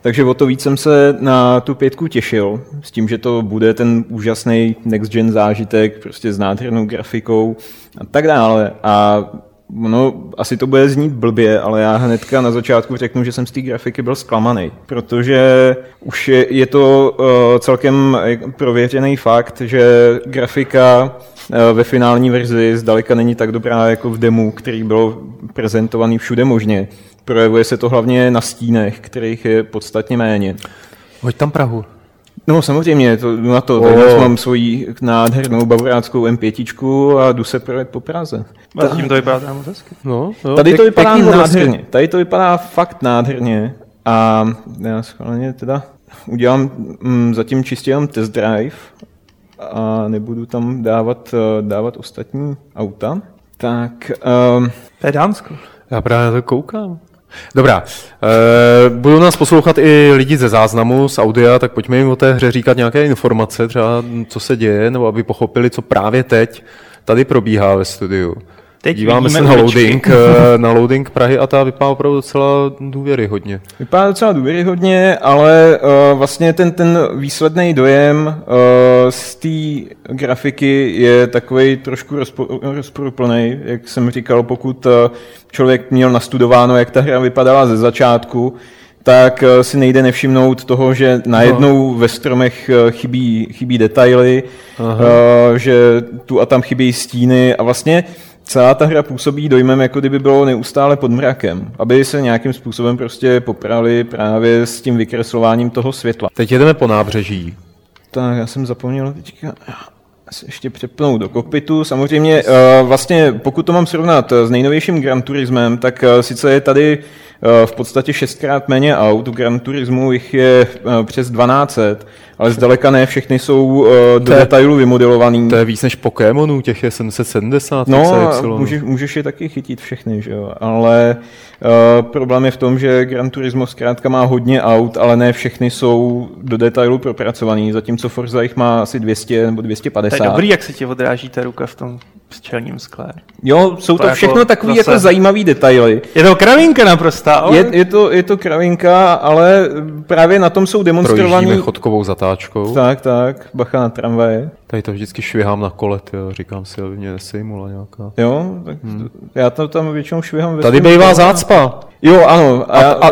Takže o to víc jsem se na tu pětku těšil, s tím, že to bude ten úžasný next gen zážitek, prostě s nádhernou grafikou a tak dále. A No, asi to bude znít blbě, ale já hnedka na začátku řeknu, že jsem z té grafiky byl zklamaný, protože už je, je to uh, celkem eh, prověřený fakt, že grafika uh, ve finální verzi zdaleka není tak dobrá jako v demu, který byl prezentovaný všude možně. Projevuje se to hlavně na stínech, kterých je podstatně méně. Hoď tam Prahu. No samozřejmě, to, jdu na to, Oh. tady mám svoji nádhernou bavoráckou M5 a jdu se projet po Praze. A tím to vypadá moc hezky. No, jo, Tady to pěk- vypadá nádherně. Tady to vypadá fakt nádherně. A já schválně teda udělám mm, zatím čistě jenom test drive a nebudu tam dávat, eh, dávat ostatní auta. Tak, um, To je Dánsko. Já právě na to koukám. Dobrá, e, budou nás poslouchat i lidi ze záznamu, z audia, tak pojďme jim o té hře říkat nějaké informace, třeba co se děje, nebo aby pochopili, co právě teď tady probíhá ve studiu. Teď Díváme se na loading, eh, na loading Prahy a ta vypadá opravdu docela důvěryhodně. Vypadá docela důvěryhodně, ale uh, vlastně ten, ten výsledný dojem uh, z té grafiky je takový trošku rozpo, rozporuplný, jak jsem říkal, pokud uh, člověk měl nastudováno, jak ta hra vypadala ze začátku, tak si nejde nevšimnout toho, že najednou no. ve stromech chybí, chybí detaily, uh, že tu a tam chybí stíny a vlastně celá ta hra působí dojmem, jako kdyby bylo neustále pod mrakem, aby se nějakým způsobem prostě poprali právě s tím vykreslováním toho světla. Teď jedeme po nábřeží. Tak já jsem zapomněl teďka se ještě přepnout do kokpitu. Samozřejmě eh, vlastně pokud to mám srovnat eh, s nejnovějším Gran Turismem, tak eh, sice je tady v podstatě šestkrát méně aut, u Gran Turismu jich je eh, přes 1200, ale zdaleka ne všechny jsou eh, do To detailu vymodelovaný. To je víc než Pokémonů, těch je 770 No, můžeš, můžeš je taky chytit všechny, že jo? ale uh, problém je v tom, že Gran Turismo zkrátka má hodně aut, ale ne všechny jsou do detailu propracovaný, zatímco Forza jich má asi 200 nebo To je 250. dobrý, jak se ti odráží ta ruka v tom s čelním sklem. Jo, jsou to, To jako všechno takové zase- jako zajímavé detaily. Je to kravinka naprostá, ale... Je, je, to, je to kravinka, ale právě na tom jsou demonstrovaný... Projíždíme chodkovou zatáčkou. Tak, tak, bacha na tramvaje. Tady to vždycky švihám na kole, jo. říkám si, aby mě nesejmula nějaká. Jo, tak hmm. já to tam většinou švihám ve Tady bývá zácpa. Jo, ano. A, A- a,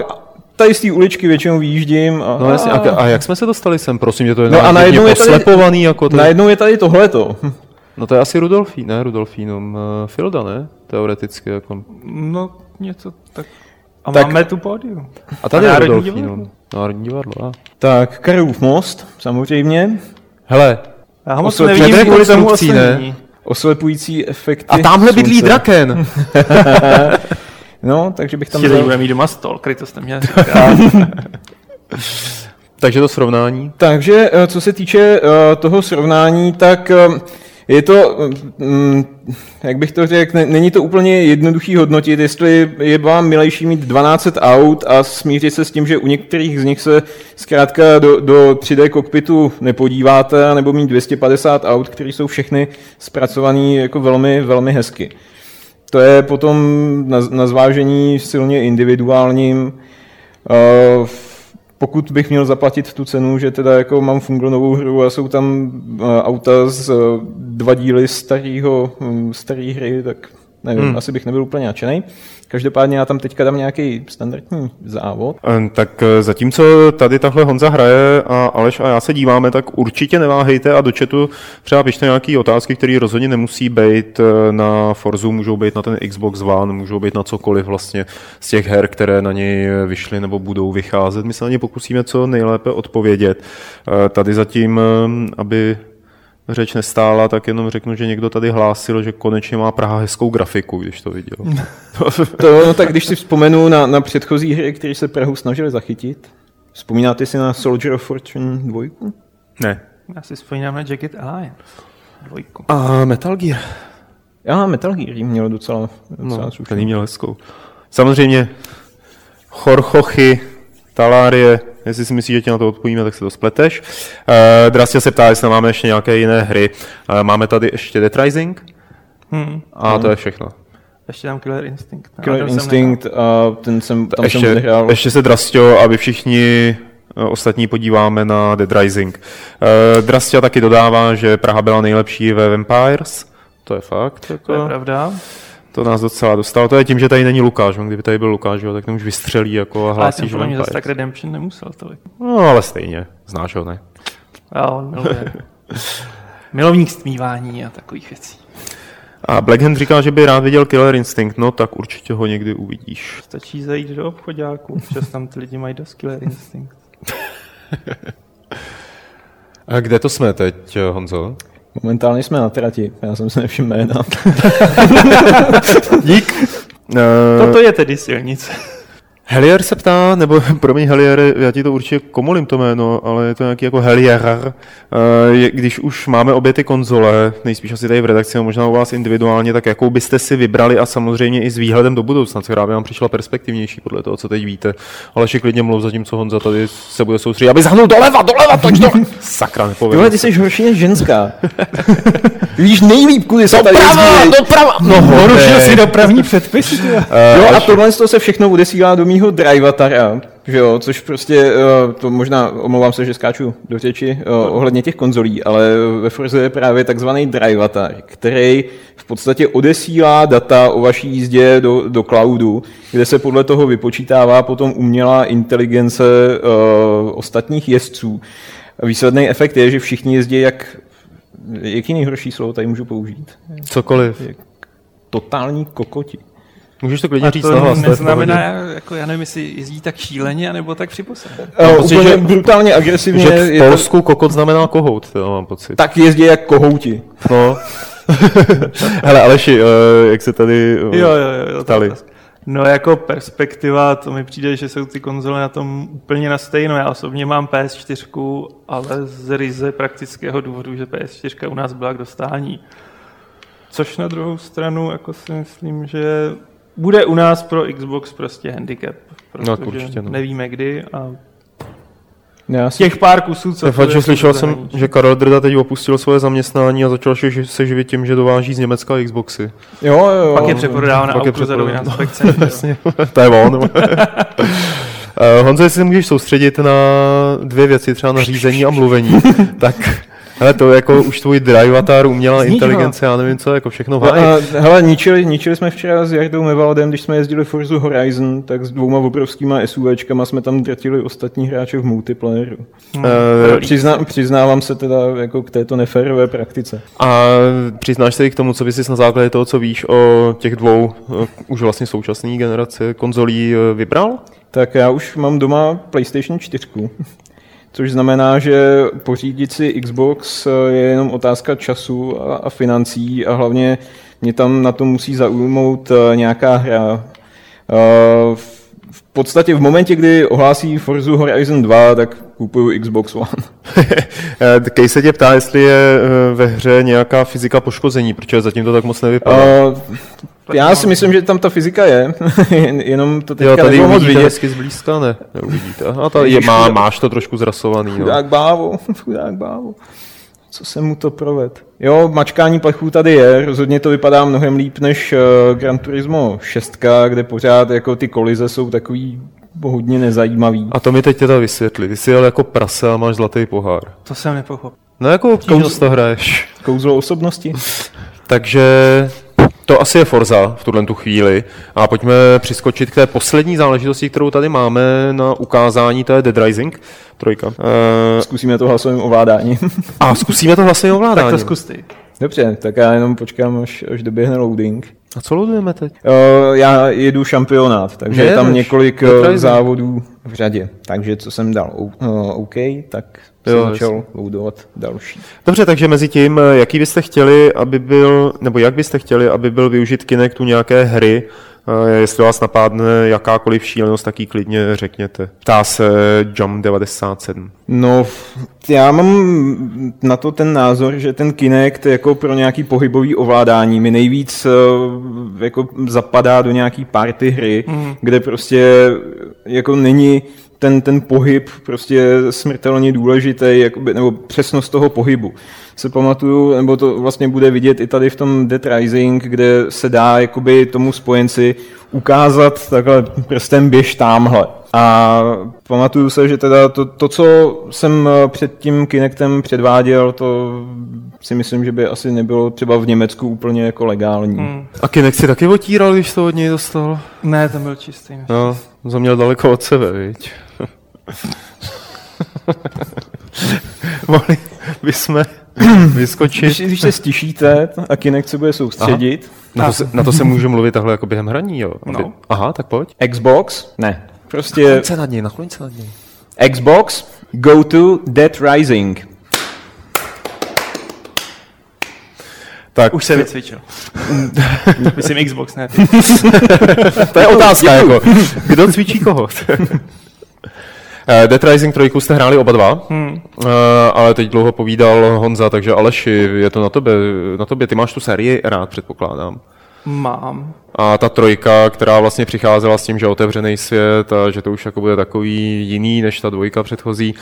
tady z té uličky většinou vyjíždím. A, No jasně, a, a, jak jsme se dostali sem? Prosím tě, to je No a no najednou je tady- poslepovaný, jako to. najednou je tady tohleto. No to je asi Rudolfín, ne Rudolfínum, uh, Filda, ne? Teoreticky, jako. No, něco tak... A Tak- máme tu pódium. A tady A je Rudolfínum. divadlo. Národní divadlo, a. Tak, Karlův most, samozřejmě. Hele, Já ho moc Osle- nevidím kvůli tomu ne? oslenění. Oslepující efekty. a tamhle bydlí slunce. Draken. No, takže bych tam dal... bude mít doma stol, to jste měli Takže to srovnání. Takže eh, co se týče eh, toho srovnání, tak eh, je to, mm, jak bych to řekl, ne- není to úplně jednoduchý hodnotit, jestli je vám milejší mít 12 aut a smířit se s tím, že u některých z nich se zkrátka do, do 3D kokpitu nepodíváte, nebo mít 250 aut, které jsou všechny zpracované jako velmi, velmi hezky. To je potom na, na zvážení silně individuálním. Uh, pokud bych měl zaplatit tu cenu, že teda jako mám funglonovou hru a jsou tam uh, auta z uh, dva díly starého, um, starý hry, tak nevím, hmm. asi bych nebyl úplně nadšený. Každopádně já tam teďka dám nějaký standardní závod. Tak eh, zatímco tady takhle Honza hraje a Aleš a já se díváme, tak určitě neváhejte a do chatu třeba pište nějaké otázky, které rozhodně nemusí být eh, na Forzu, můžou být na ten Xbox One, můžou být na cokoliv vlastně z těch her, které na něj vyšly nebo budou vycházet. My se na ně pokusíme co nejlépe odpovědět. Eh, Tady zatím, eh, aby řeč nestála, tak jenom řeknu, že někdo tady hlásil, že konečně má Praha hezkou grafiku, když to viděl. To, no tak když si vzpomenu na, na předchozí hry, které se Prahu snažili zachytit, vzpomínáte si na Soldier of Fortune 2? ne. Já si vzpomínám na Jacket Alliance. Dvojku. A Metal Gear. Já Metal Gear jí měl docela, docela No, ten jí měl hezkou. Samozřejmě Chorchochy, Talárie, jestli si myslíš, že tě na to odpovíme, tak se to spleteš. Uh, Drastia se ptá, jestli máme ještě nějaké jiné hry. Uh, máme tady ještě Dead Rising Hmm. a to je všechno. Ještě tam Killer Instinct. No, Killer ten jsem Instinct a ten jsem, tam jsem Ještě, odehrál. ještě se Drastio, aby všichni eh, ostatní podíváme na Dead Rising. Uh, Drastia taky dodává, že Praha byla nejlepší ve Vampires. To je fakt. To je Jako, pravda. To nás docela dostalo. To je tím, že tady není Lukáš. on Kdyby tady byl Lukáš, jo, tak ten už vystřelí jako a Ale hlásí, že zase Vampires. tak Redemption nemusel tolik. No, ale stejně. Znáš ho, ne? A on miluje. Milovník stmívání a takových věcí. A Blackhand říká, že by rád viděl Killer Instinct, no tak určitě ho někdy uvidíš. Stačí zajít do obchodáku, občas tam ty lidi mají dost Killer Instinct. A kde to jsme teď, Honzo? Momentálně jsme na trati, já jsem se nevšiml jména. Dík. Toto je tedy silnice. Helier se ptá, nebo promiň Helier, já ti to určitě komolím to jméno, ale je to nějaký jako Helier. Uh, je- když už máme obě ty konzole, nejspíš asi tady v redakci, a možná u vás individuálně, tak jakou byste si vybrali a samozřejmě i s výhledem do budoucna, která by vám přišla perspektivnější podle toho, co teď víte. Ale ještě klidně mluv, zatímco Honza tady se bude soustředit, aby zahnul doleva, doleva, toč dole. Sakra, nepovedl. Tohle ty jsi horší než ženská. Víš nejlíp, kudy se tady Doprava, doprava! No, Porušil si dopravní předpisy. Jo, a tohle to se všechno odesílá do mýho drivatara, že jo, což prostě, eh, to možná, omlouvám se, že skáču do řeči eh, ohledně těch konzolí, ale ve Forze je právě takzvaný drivatar, který v podstatě odesílá data o vaší jízdě do, do cloudu, kde se podle toho vypočítává potom umělá inteligence uh, ostatních jezdců. Výsledný efekt je, že všichni jezdí jak, jaký nejhorší slovo tady můžu použít? Cokoliv. Totální kokoti. Můžeš to klidně A říct to v neznamená, jako já nevím, jestli jezdí tak šíleně, anebo tak připusem. Uh, pocit, úplně že- brutálně agresivně. Že v je to- Polsku kokot znamená kohout, to mám pocit. tak jezdí jak kohouti. No. Hele, Aleši, eh, jak se tady eh, Jo, jo, jo. ptali. No jako perspektiva, to mi přijde, že jsou ty konzole na tom úplně na stejno. Já osobně mám PS4, ale z ryze praktického důvodu, že PS4 u nás byla k dostání. Což na druhou stranu jako si myslím, že bude u nás pro Xbox prostě handicap. Protože No, určitě, no. nevíme kdy a Já si... Těch pár kusů, co... Je fakt, že slyšel jsem, že Karel Drda teď opustil svoje zaměstnání a začal ži- se živit tím, že dováží z Německa Xboxy. Jo, jo, jo. Pak je přeprodává na Aukru za spekce. to je on. Eh, Honzo, jestli se můžeš soustředit na dvě věci, třeba na řízení a mluvení, tak hele, to jako už tvůj drivatar, umělá Znič ho. inteligence, já nevím co, jako všechno No, a, hele, ničili, ničili jsme včera s Jardou Mevaldem, když jsme jezdili Forza Horizon, tak s dvouma obrovskýma SUVčkama jsme tam drtili ostatní hráče v multiplayeru. Eh, Přizna, přiznávám se teda jako k této neférové praktice. A přiznáš se i k tomu, co bys si na základě toho, co víš o těch dvou eh, už vlastně současné generace konzolí eh, vybral? Tak já už mám doma PlayStation 4, což znamená, že pořídit si Xbox je jenom otázka času a, a financí a hlavně mě tam na to musí zaujmout eh, nějaká hra. Eh, v- podstatě v momentě, kdy ohlásí Forza Horizon 2, tak kupuju Xbox One. Kej se tě ptá, jestli je eh, ve hře nějaká fyzika poškození, protože zatím to tak moc nevypadá. Uh, já si myslím, že tam ta fyzika je, jen- jenom to jo, teďka tady nebylo moc vidět. hezky zblízka, ne? Neuvidíte. Aha, tady je, má, máš to trošku zrasovaný. No. Chudák bávo, chudák bávo. Co se mu to proved? Jo, mačkání plechů tady je, rozhodně to vypadá mnohem líp než uh, Gran Turismo 6, kde pořád jako ty kolize jsou takový hodně nezajímavý. A to mi teď teda vysvětli. Ty jsi jel jako prase a máš zlatý pohár. To jsem nepochopil. No jako obtížnost to hraješ. Kouzlo osobnosti? Takže to asi je Forza v tuhle tu chvíli. A pojďme přiskočit k té poslední záležitosti, kterou tady máme na ukázání, to je Dead Rising, trojka. Uh, Zkusíme to hlasovým ovládání. a zkusíme to vlastně ovládání. Tak to zkus ty. Dobře, tak já jenom počkám, až, až doběhne loading. A co loadujeme teď? Uh, já jedu šampionát, takže je tam několik Rising. závodů v řadě. Takže co jsem dal uh, OK, tak Jo, začal loadovat další. Dobře, takže mezi tím, eh, jaký byste chtěli, aby byl, nebo jak byste chtěli, aby byl využit Kinect u nějaké hry, Eh, jestli vás napadne jakákoliv šílenost, tak ji klidně řekněte. Ptá se Jump 97. No, já mám na to ten názor, že ten Kinect jako pro nějaký pohybový ovládání mi nejvíc eh, jako zapadá do nějaký party hry, mm. kde prostě jako není ten, ten pohyb prostě smrtelně důležitý, jakoby, nebo přesnost toho pohybu. Se pamatuju, nebo to vlastně bude vidět i tady v tom Dead Rising, kde se dá jakoby tomu spojenci ukázat takhle prstem běž tamhle. A pamatuju se, že teda to, to, co jsem eh, před tím Kinectem předváděl, to si myslím, že by asi nebylo třeba v Německu úplně jako legální. Hmm. A Kinect si taky otíral, když to od něj dostal? Ne, ten byl čistý. No, to měl daleko od sebe, viď? Mohli bychom vyskočit. Když, když se stišíte a Kinect se bude soustředit. Na to, se, na to se může mluvit takhle jako během hraní, jo? Aby, No. Aha, tak pojď. Xbox? Ne. Prostě se nad něj, nakloň se nad něj. Xbox, go to Dead Rising. Tak, Už se vycvičil. Myslím Xbox, ne. to je otázka, jako, kdo cvičí koho? Eh, Dead Rising 3 jste hráli oba dva, hmm. ale teď dlouho povídal Honza, takže Aleši, je to na tobě, na tobě. Ty máš tu sérii rád, předpokládám. Mám. A ta trojka, která vlastně přicházela s tím, že otevřený svět a že to už jako bude takový jiný než ta dvojka předchozí,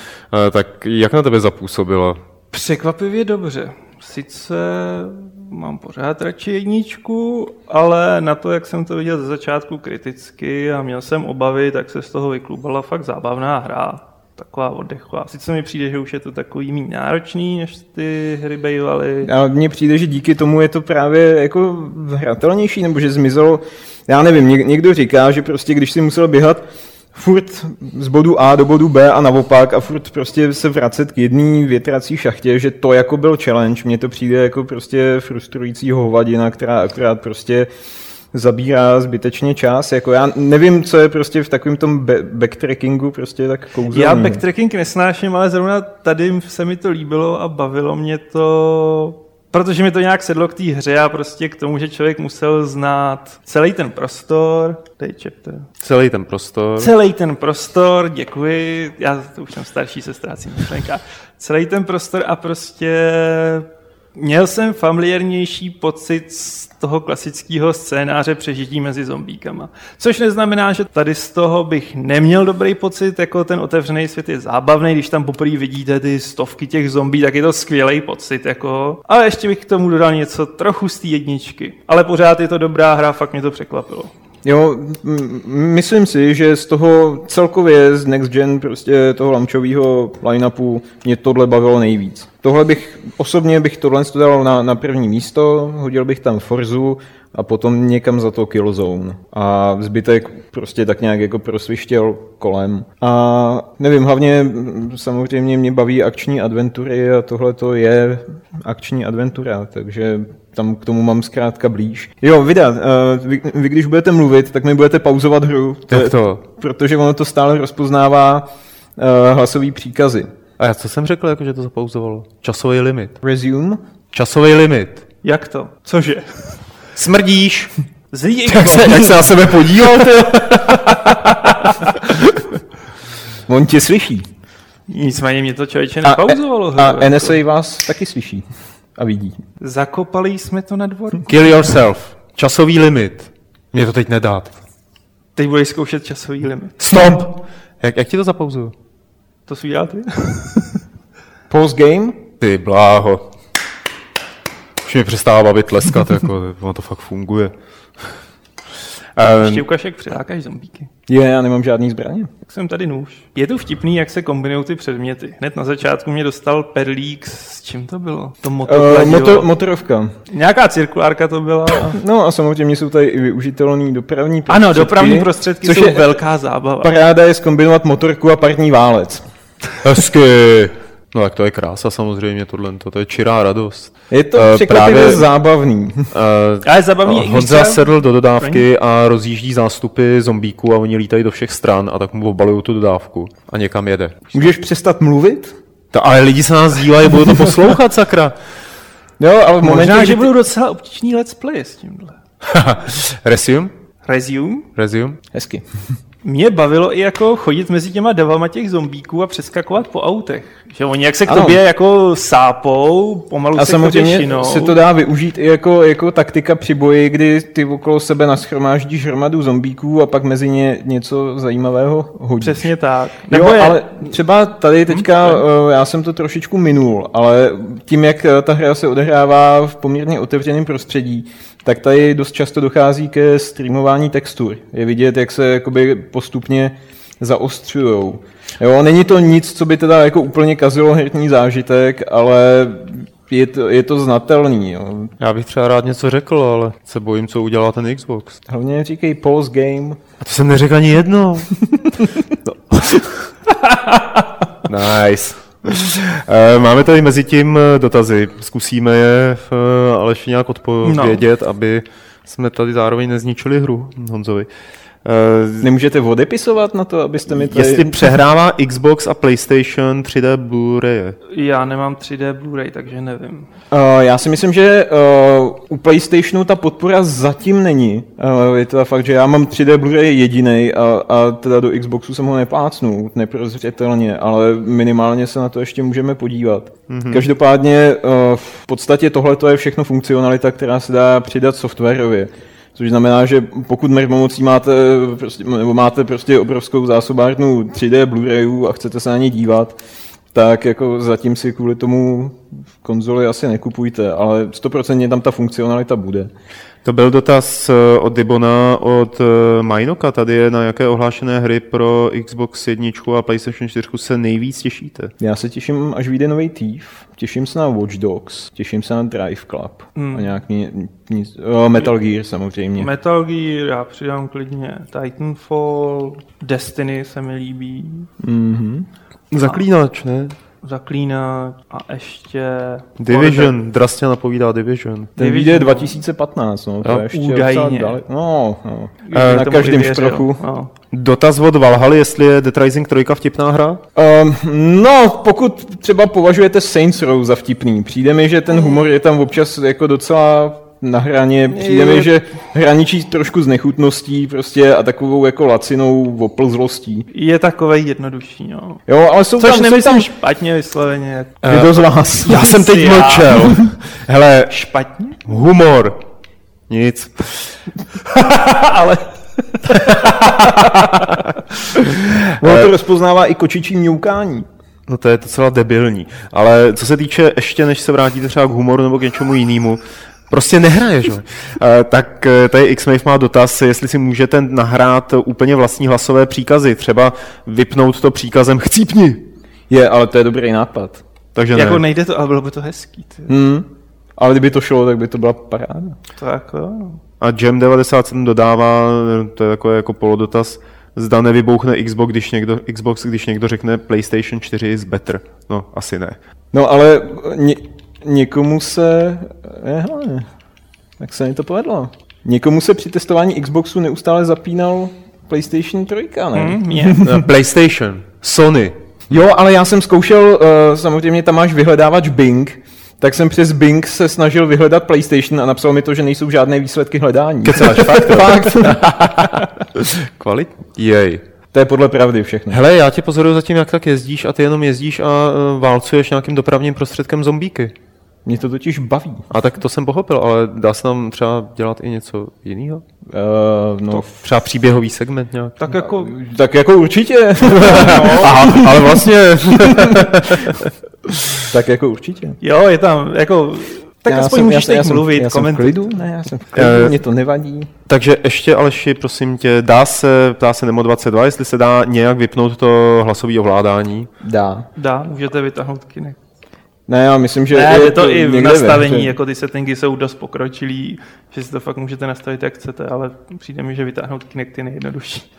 eh, tak jak na tebe zapůsobila? Překvapivě dobře. Sice mám pořád radši jedničku, ale na to, jak jsem to viděl ze začátku kriticky a měl jsem obavy, tak se z toho vyklubala fakt zábavná hra. Taková oddechová. Sice mi přijde, že už je to takový méně náročný, než ty hry bývaly. A mně přijde, že díky tomu je to právě jako hratelnější, nebo že zmizelo, já nevím, něk- někdo říká, že prostě když si musel běhat furt z bodu A do bodu B a naopak a furt prostě se vracet k jedné větrací šachtě, že to jako byl challenge. Mně to přijde jako prostě frustrující hovadina, která akorát prostě zabírá zbytečně čas. Jako já nevím, co je prostě v takovém tom backtrackingu prostě tak kouzelný. Já backtracking nesnáším, ale zrovna tady se mi to líbilo a bavilo mě to, protože mi to nějak sedlo k té hře a prostě k tomu, že člověk musel znát celý ten prostor. Dej chapter. Celý ten prostor. Celý ten prostor, děkuji, já to už jsem starší, se ztrácím myšlenka. Celý ten prostor a prostě Měl jsem familiárnější pocit z toho klasického scénáře přežití mezi zombíkama. Což neznamená, že tady z toho bych neměl dobrý pocit, jako ten otevřený svět je zábavný, když tam poprvé vidíte ty stovky těch zombí, tak je to skvělý pocit, jako. Ale ještě bych k tomu dodal něco trochu z té jedničky. Ale pořád je to dobrá hra, fakt mě to překvapilo. Jo, m- myslím si, že z toho celkově z Next Gen prostě toho launchového line-upu mě tohle bavilo nejvíc. Tohle bych, osobně bych tohle dal na, na první místo, hodil bych tam Forzu a potom někam za to Killzone. A zbytek prostě tak nějak jako prosvištěl kolem. A nevím, hlavně samozřejmě mě baví akční adventury a tohle to je akční adventura, takže tam k tomu mám zkrátka blíž. Jo, Vida, uh, vy, vy když budete mluvit, tak mi budete pauzovat hru. Jak to? Protože ono to stále rozpoznává uh, hlasový příkazy. A já co jsem řekl, jako, že to zapauzovalo? Časový limit. Resume? Časový limit. Jak to? Cože? Smrdíš. Zlý Jak se, jak se na sebe podíval, ty? On tě slyší. Nicméně mě to člověče nepauzovalo. A, a NSA vás taky slyší a vidí. Zakopali jsme to na dvor. Kill yourself. Časový limit. Mě to teď nedát. Teď budeš zkoušet časový limit. Stop! Jak, jak ti to zapauzuju? To jsi udělal ty? Post game? Ty bláho. Už mi přestává bavit tleskat, jako, ono to fakt funguje. Ještě ukaž, jak přilákáš zombíky. Je, já nemám žádný zbraně. Tak jsem tady nůž. Je to vtipný, jak se kombinují ty předměty. Hned na začátku mě dostal perlík, s čím to bylo? To Uh, motokladilo. motor, motorovka. Nějaká cirkulárka to byla. No a samozřejmě jsou tady i využitelné dopravní prostředky. Ano, dopravní prostředky což jsou je velká zábava. Paráda je zkombinovat motorku a parní válec. Hezky. No tak to je krása samozřejmě, tohle, to je čirá radost. Je to překvapivě právě- zábavný. Uh, Ale zabavný, i když Honza třeba- sedl do dodávky a rozjíždí zástupy zombíků a oni lítají do všech stran a tak mu obalují tu dodávku a někam jede. Můžeš přestat mluvit? Ta, ale lidi se nás dívají, budou to poslouchat, sakra. Jo, ale momentě, Možná, kdy že ty- budou docela obtížný let's play s tímhle. Resume? Resume? Resume? Hezky. Mě bavilo i jako chodit mezi těma davama těch zombíků a přeskakovat po autech. Že oni jak se k Ano. tobě jako sápou, pomalu A se samozřejmě šinou. se to dá využít i jako, jako taktika při boji, kdy ty okolo sebe naschromáždíš hromadu zombíků a pak mezi ně něco zajímavého hodíš. Přesně tak. Nebo jo, je, ale třeba tady teďka, eh, já jsem to trošičku minul, ale tím, jak eh, ta hra se odehrává v poměrně otevřeném prostředí, tak tady dost často dochází ke streamování textur. Je vidět, jak se jakoby postupně zaostřujou. Jo, není to nic, co by teda jako úplně kazilo herní zážitek, ale je to, je to znatelný. Jo. Já bych třeba rád něco řekl, ale se bojím, co udělá ten Xbox. Hlavně říkej pause game. A to jsem neřekl ani jednou. nice. Eh, Máme tady mezi tím eh, dotazy. Zkusíme je eh, ale ještě nějak odpovědět, aby jsme tady zároveň nezničili hru Honzovi. Eh, Nemůžete odepisovat na to, abyste mi tady... Jestli přehrává Xbox a PlayStation 3D Blu-ray. já nemám 3D Blu-ray, takže nevím. Uh, já si myslím, že uh, u PlayStationu ta podpora zatím není. Uh, je to fakt, že já mám 3D Blu-ray jediný a, a teda do Xboxu jsem ho neplácnu, neprozřetelně, ale minimálně se na to ještě můžeme podívat. Mm-hmm. Každopádně uh, v podstatě tohle je všechno funkcionalita, která se dá přidat softwarově. Což znamená, že pokud mermomocí máte, prostě, nebo máte prostě obrovskou zásobárnu 3D Blu-rayů a chcete se na ně dívat, tak jako zatím si kvůli tomu konzoli asi nekupujte, ale 100% tam ta funkcionalita bude. To byl dotaz eh, od Dibona od eh, Majnoka. Tady je na jaké ohlášené hry pro Xbox 1 a PlayStation 4 se nejvíc těšíte? Já se těším, až vyjde nový Thief, těším se na Watch Dogs, těším se na Drive Club hmm. a nějak ni, nic, o, Metal Gear samozřejmě. Metal Gear, já přidám klidně Titanfall, Destiny se mi líbí, Mm-hmm. Zaklínač, ne? Zaklínač a ještě... Division, Drastě napovídá Division. Ten Division, vyjde no. 2015, no, to Jo, je ještě údajně. dale- No, no. Kdyby na každém štrochu. No. Dotaz od Valhaly, jestli je Dead Rising 3 vtipná hra? Um, no, pokud třeba považujete Saints Row za vtipný, přijde mi, že ten humor je tam občas jako docela na hraně. Přijde mi, že hraničí trošku s nechutností prostě a takovou jako lacinou oplzlostí. Je takovej jednodušší, no. Jo, ale jsou Což tam, nemyslím tam špatně vysloveně. kdo z vás. Já jsem teď Já. mlčel. Hele, Špatně? humor. Nic. Ale Ono to rozpoznává i kočičí mňoukání. No to je docela debilní. Ale co se týče, ještě než se vrátíte třeba k humoru nebo k něčemu jinému, prostě nehraješ, že? Eh, tak eh, tady Xmave má dotaz, jestli si můžete nahrát úplně vlastní hlasové příkazy, třeba vypnout to příkazem chcípni. Je, ale to je dobrý nápad. Takže jako ne. nejde to, ale bylo by to hezký. Ty. Hmm. Ale kdyby to šlo, tak by to byla paráda. To jako jo. no. A Jam97 dodává, eh, to je takový jako polodotaz, zda nevybouchne Xbox, když někdo, Xbox, když někdo řekne PlayStation 4 is better. No, asi ne. No ale ně, někomu se... Je, hele, tak se mi to povedlo. Někomu se při testování Xboxu neustále zapínal PlayStation 3, ne? Mě. Eh, PlayStation, Sony, Jo, ale já jsem zkoušel, uh, samozřejmě tam máš vyhledávač Bing, tak jsem přes Bing se snažil vyhledat PlayStation a napsal mi to, že nejsou žádné výsledky hledání. Kecáš, fakt? Fakt. Kvalitní. Jej. To je podle pravdy všechno. Hele, já tě pozoruju zatím, jak tak jezdíš a ty jenom jezdíš a uh, válcuješ nějakým dopravním prostředkem zombíky. Mě to totiž baví. A tak to jsem pochopil, ale dá se tam třeba dělat i něco jiného? Uh, no, Třeba příběhový segment nějak? Tak jako, tak jako určitě. Aha, ale vlastně... tak jako určitě. jo, je tam, jako, tak já aspoň jsem, můžeš já, já mluvit, já jsem v komentovat. klidu, ne, já jsem v klidu, Eh, mě to nevadí. Takže ještě Aleši, prosím tě, dá se, ptá se Nemo 22, jestli se dá nějak vypnout to hlasové ovládání? Dá. Dá, můžete vytáhnout Kinect. Ne, já myslím, že Ne, je to i v nastavení, hře. jako ty settingy jsou dost pokročilý, že si to fakt můžete nastavit, jak chcete, ale přijde mi, že vytáhnout Kinect je nejjednodušší.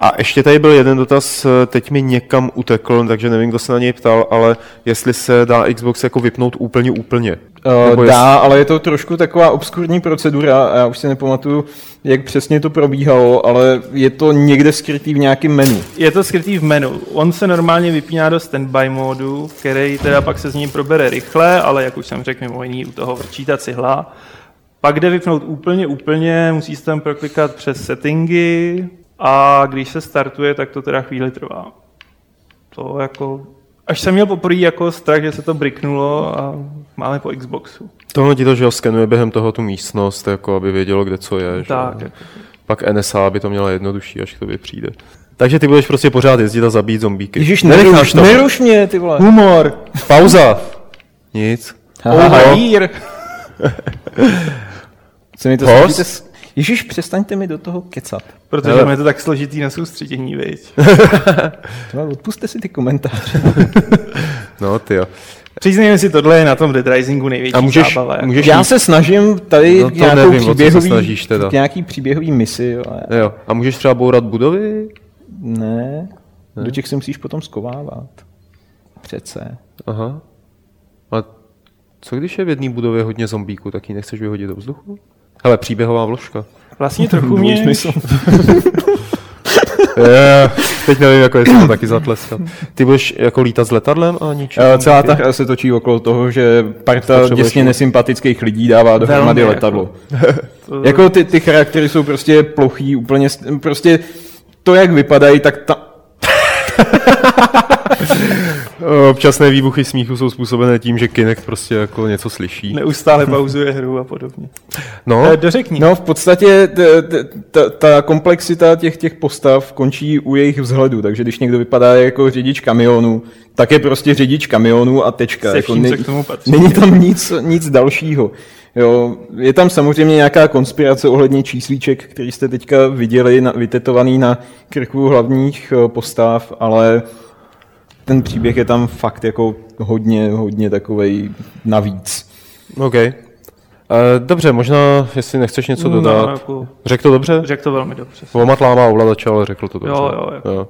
A ještě tady byl jeden dotaz, eh, teď mi někam utekl, takže nevím, kdo se na něj ptal, ale jestli se dá Xbox jako vypnout úplně, úplně. Uh, jest- dá, ale je to trošku taková obskurní procedura a já už si nepamatuju, jak přesně to probíhalo, ale je to někde skrytý v nějakém menu. Je to skrytý v menu. On se normálně vypíná do standby módu, který teda pak se z ní probere rychle, ale jak už jsem řekl, mimo jiný u toho vrčí ta cihla. Pak jde vypnout úplně, úplně, musí se tam proklikat přes settingy a když se startuje, tak to teda chvíli trvá. To jako... Až jsem měl poprvé jako strach, že se to briknulo a máme po Xboxu. Tohle ti to, že ho skenuje během toho tu místnost, jako aby vědělo, kde co je. že Tak, jo. jako. Pak NSA by to měla jednodušší, až k tobě přijde. Takže ty budeš prostě pořád jezdit a zabít zombíky. Nenecháš neruš, to. neruš mě, ty vole. Humor. Pauza. Nic. Aha. Overhear. Co mi to Host? Ježíš, přestaňte mi do toho kecat. Protože Hele. je to tak složitý na soustředění, viď? Odpuste si ty komentáře. No, ty jo. Přiznejme si, tohle je na tom Dead Risingu největší A můžeš, zábava. Jako. můžeš Já se snažím tady No nějakou nevím, o co se příběhový, snažíš teda. nějaký příběhový misi, ale Jo. A můžeš třeba bourat budovy? ne, do těch se musíš potom skovávat. Přece. Aha. A co když je v jedné budově hodně zombíků, tak ji nechceš vyhodit do vzduchu? Hele, příběhová vložka. Vlastně trochu mě... smysl. Je, teď nevím, jako jestli to taky zatleskat. Ty budeš jako lítat s letadlem a ničím? Eh, Celá ta hra se točí okolo toho, že parta děsně mít- nesympatických lidí dává dohromady Velmi, letadlo. To- Jako ty, ty charaktery jsou prostě plochý, úplně, st- prostě to, jak vypadají, tak ta, Občasné výbuchy smíchu jsou způsobené tím, že Kinect prostě jako něco slyší. Neustále pauzuje hru a podobně. No, Eh, Dořekni. No, v podstatě t- t- ta, ta komplexita těch, těch postav končí u jejich vzhledu, takže když někdo vypadá jako řidič kamionu, tak je prostě řidič kamionu a tečka. Se jako vším, co k tomu patří. Není tam nic, nic dalšího. Jo, je tam samozřejmě nějaká konspirace ohledně číslíček, který jste teďka viděli, na, vytetovaný na krku hlavních eh, postav, ale ten příběh je tam fakt jako hodně, hodně takovej navíc. OK. Eh, Dobře, možná, jestli nechceš něco No, dodat. jako- Řekl to dobře? Řekl to velmi dobře. Vomat láma ovladače, ale řekl to dobře. Jo, jo, jako. jo.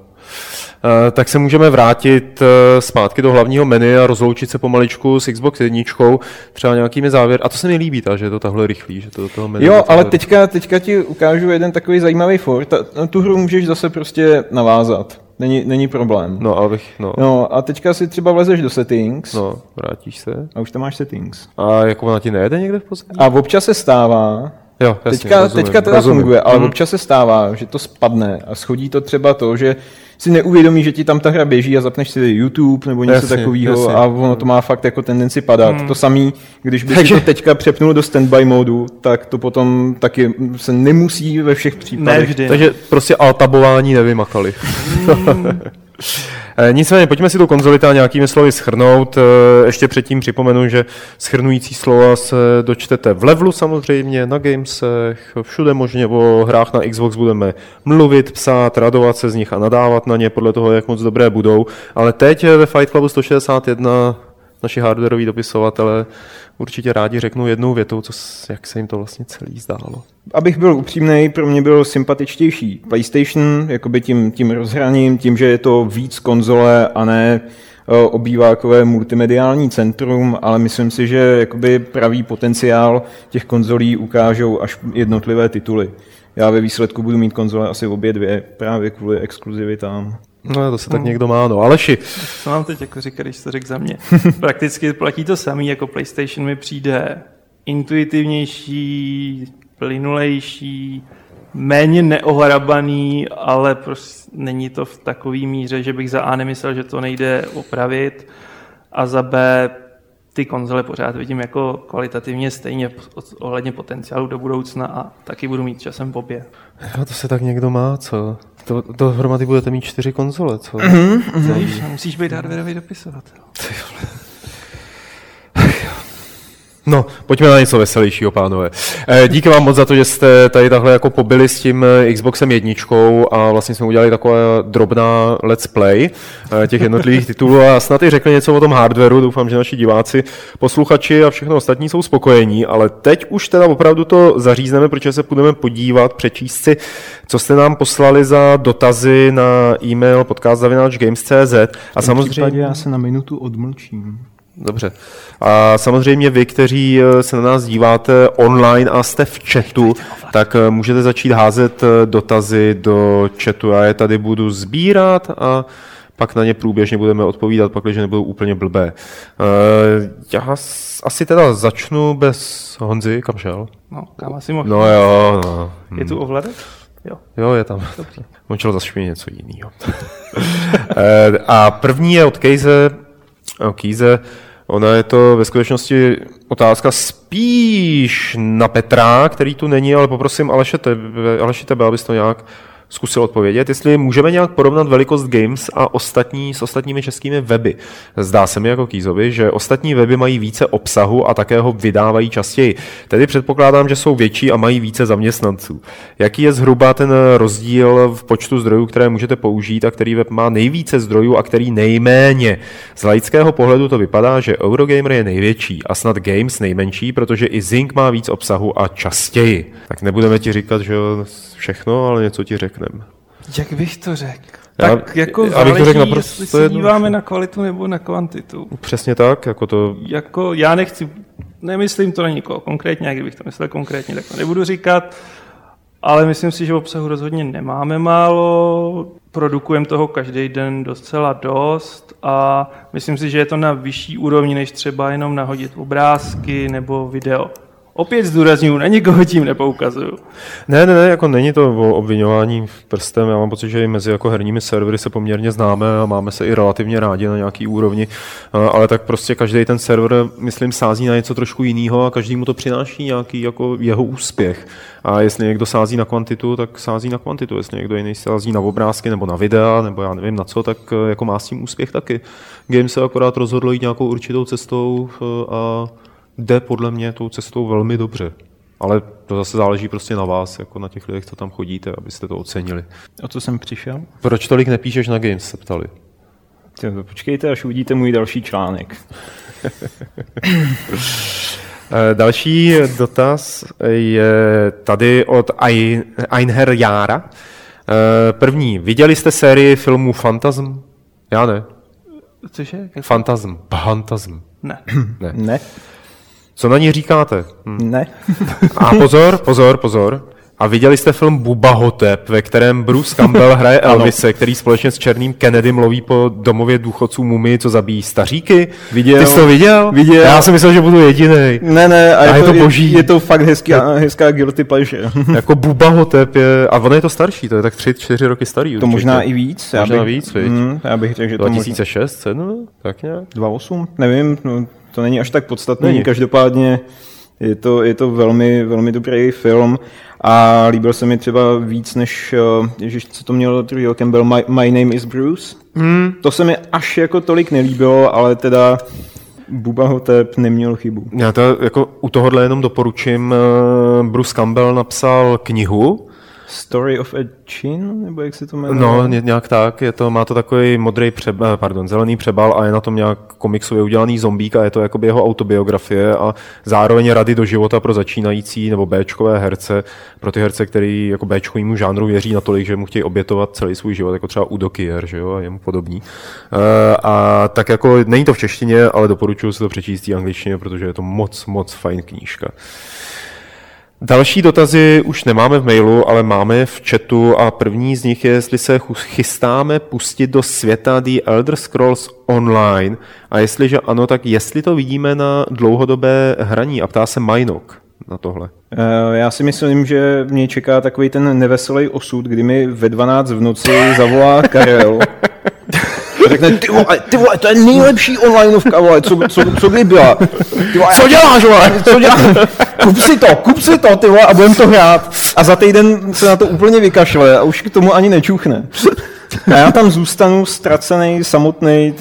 Eh, Tak se můžeme vrátit eh, zpátky do hlavního menu a rozloučit se pomaličku s Xbox jedničkou, třeba nějakými závěry. A to se mi líbí, ta, že je to takhle rychlý, že to do toho menu Jo, ale teďka, teďka ti ukážu jeden takový zajímavý for. Ta, tu hru můžeš zase prostě navázat. není, není problém. No, abych, no. No a teďka si třeba vlezeš do settings No, vrátíš se. a už tam máš settings. A jako ona ti nejede někde v pozadí? A občas se stává, Jo, jasně, teďka, rozumím, teďka teda rozumím. funguje, ale Mhm. občas se stává, že to spadne a schodí to třeba to, že si neuvědomí, že ti tam ta hra běží a zapneš si YouTube nebo něco Jasně, takového jasně. a ono to má fakt jako tendenci padat. To samý, když by Takže- si to teďka přepnul do standby modu, tak to potom taky se nemusí ve všech Ne případech. vždy. Takže prostě altabování nevymakali. Eh, Nicméně, pojďme si tu konzoli teda nějakými slovy schrnout. Eh, Ještě předtím připomenu, že schrnující slova se dočtete v levelu samozřejmě, na Gamesech, všude možně o hrách na Xbox budeme mluvit, psát, radovat se z nich a nadávat na ně podle toho, jak moc dobré budou. Ale teď ve Fight Clubu 161 naši hardwareoví dopisovatelé určitě rádi řeknou jednou větou, co, jak se jim to vlastně celý zdálo. Abych byl upřímný, pro mě byl sympatičtější PlayStation, jakoby tím, tím rozhraním, tím, že je to víc konzole a ne eh, obývákové multimediální centrum, ale myslím si, že jakoby pravý potenciál těch konzolí ukážou až jednotlivé tituly. Já ve výsledku budu mít konzole asi obě dvě, právě kvůli exkluzivitám. No, to se tak někdo má, no. Aleši, Co mám teď jako říkat, když to řekl za mě? Prakticky platí to samý, jako PlayStation mi přijde intuitivnější, plynulejší, méně neohrabaný, ale prostě není to v takový míře, že bych za A nemyslel, že to nejde opravit a za B ty konzole pořád vidím jako kvalitativně stejně ohledně potenciálu do budoucna a taky budu mít časem v obě. Jo, to se tak někdo má, co? To, dohromady budete mít čtyři konzole, co? Víš, musíš být hardwareový dopisovatel. No, pojďme na něco veselějšího, pánové. Eh, Díky vám moc za to, že jste tady takhle jako pobili s tím eh, Xboxem jedničkou a vlastně jsme udělali taková drobná let's play eh, těch jednotlivých titulů a snad i řekli něco o tom hardwareu. Doufám, že naši diváci, posluchači a všechno ostatní jsou spokojení, ale teď už teda opravdu to zařízneme, protože se budeme podívat, přečíst si, co jste nám poslali za dotazy na e-mail podcast.games.cz a samozřejmě... já se na minutu odmlčím. Dobře. A samozřejmě vy, kteří eh, se na nás díváte online a jste v chatu, tak eh, můžete začít házet eh, dotazy do chatu. Já je tady budu sbírat a pak na ně průběžně budeme odpovídat, pak, když nebudou úplně blbé. Já asi teda začnu bez Honzy, kam šel? No, kam asi mohl. No jo, no. Je tu ovladač? Jo. Jo, je tam. On šel zase něco jiného. A první je od Kejze, Kýze. Ona je to ve skutečnosti otázka spíš na Petra, který tu není, ale poprosím Aleše tebe, Aleši tebe, abys to nějak zkusil odpovědět, jestli můžeme nějak porovnat velikost Games a ostatní s ostatními českými weby. Zdá se mi jako Kýzovi, že ostatní weby mají více obsahu a také ho vydávají častěji. Tedy předpokládám, že jsou větší a mají více zaměstnanců. Jaký je zhruba ten rozdíl v počtu zdrojů, které můžete použít a který web má nejvíce zdrojů a který nejméně? Z laického pohledu to vypadá, že Eurogamer je největší a snad Games nejmenší, protože i Zing má víc obsahu a častěji. Tak nebudeme ti říkat, že všechno, ale něco ti řekneme. Jak bych to řekl? Já- Tak jako já bych to záleží, řekl naprosto jestli se díváme na kvalitu nebo na kvantitu. Přesně tak, jako to Jako já nechci, nemyslím to na nikoho konkrétně, a kdybych to myslel konkrétně, tak to nebudu říkat, ale myslím si, že obsahu rozhodně nemáme málo, produkujeme toho každý den docela dost a myslím si, že je to na vyšší úrovni, než třeba jenom nahodit obrázky nebo video. Opět zdůraznuju, na nikoho tím nepoukazuju. Ne, ne, ne, jako není to o obvinování prstem. Já mám pocit, že i mezi jako herními servery se poměrně známe a máme se i relativně rádi na nějaký úrovni, A- ale tak prostě každý ten server, myslím, sází na něco trošku jiného a každý mu to přináší nějaký jako jeho úspěch. A jestli někdo sází na kvantitu, tak sází na kvantitu. Jestli někdo jiný sází na obrázky nebo na videa, nebo já nevím na co, tak eh, jako má s tím úspěch taky. Game se akorát rozhodl jít nějakou určitou cestou eh, a jde podle mě tou cestou velmi dobře. Ale to zase záleží prostě na vás, jako na těch lidech, co tam chodíte, abyste to ocenili. O co jsem přišel? Proč tolik nepíšeš na Games, se ptali. Počkejte, až uvidíte můj další článek. Eh, Další dotaz je tady od Ein- Einher Jára. Eh, První, viděli jste sérii filmů Fantasm? Já ne. Cože? Fantasm. Fantasm. Ne. Ne. Ne, Co na ní říkáte? Hm. ne. A pozor, pozor, pozor. A viděli jste film Buba Hotep, ve kterém Bruce Campbell hraje Elvise, který společně s Černým Kennedym loví po domově důchodců mumii, co zabíjí staříky? Viděl. Ty jsi to viděl? Viděl. Já jsem myslel, že budu jediný. Ne, ne, a, A je to boží. Je, je to fakt hezká, hezká guilty pleasure. jako Buba Hotep je, a on je to starší, to je tak 3-4 roky starý. to určitě. možná i víc. Možná já bych, víc, viď? mm, já bych řekl, že to možná 2006, 7, tak nějak. 2.8, nevím, no, to není až tak podstatný, Není. každopádně je to, je to velmi, velmi dobrý film a líbil se mi třeba víc než, uh, ježiš, co to mělo druhý byl My, My Name is Bruce. Hmm. To se mi až jako tolik nelíbilo, ale teda Buba Hotep neměl chybu. Já to jako u tohohle jenom doporučím. eh, Bruce Campbell napsal knihu, Story of a Chin, nebo jak se to jmenuje? No, ně- nějak tak, je to, má to takový modrý přebal, pardon, zelený přebal a je na tom nějak komiksově udělaný zombík a je to jakoby jeho autobiografie a zároveň rady do života pro začínající nebo Bčkové herce, pro ty herce, který jako Bčkovýmu žánru věří natolik, že mu chtějí obětovat celý svůj život, jako třeba Udo Kier, že jo, a jemu podobný. E, a tak jako není to v češtině, ale doporučuji si to přečíst v angličtině, protože je to moc, moc fajn knížka. Další dotazy už nemáme v mailu, ale máme v chatu a první z nich je, jestli se chystáme pustit do světa The Elder Scrolls Online a jestliže ano, tak jestli to vidíme na dlouhodobé hraní a ptá se Majnok na tohle. Eh, Já si myslím, že mě čeká takový ten neveselý osud, kdy mi ve 12 v noci zavolá Karel. Řekne, ty vole, ty vole, to je nejlepší onlineovka, vole, co, co, co kdy byla. Ty vole, co děláš, vole, co děláš? Kup si to, kup si to, ty vole, a budem to hrát. A za týden se na to úplně vykašle a už k tomu ani nečuchne. A já tam zůstanu ztracený, samotný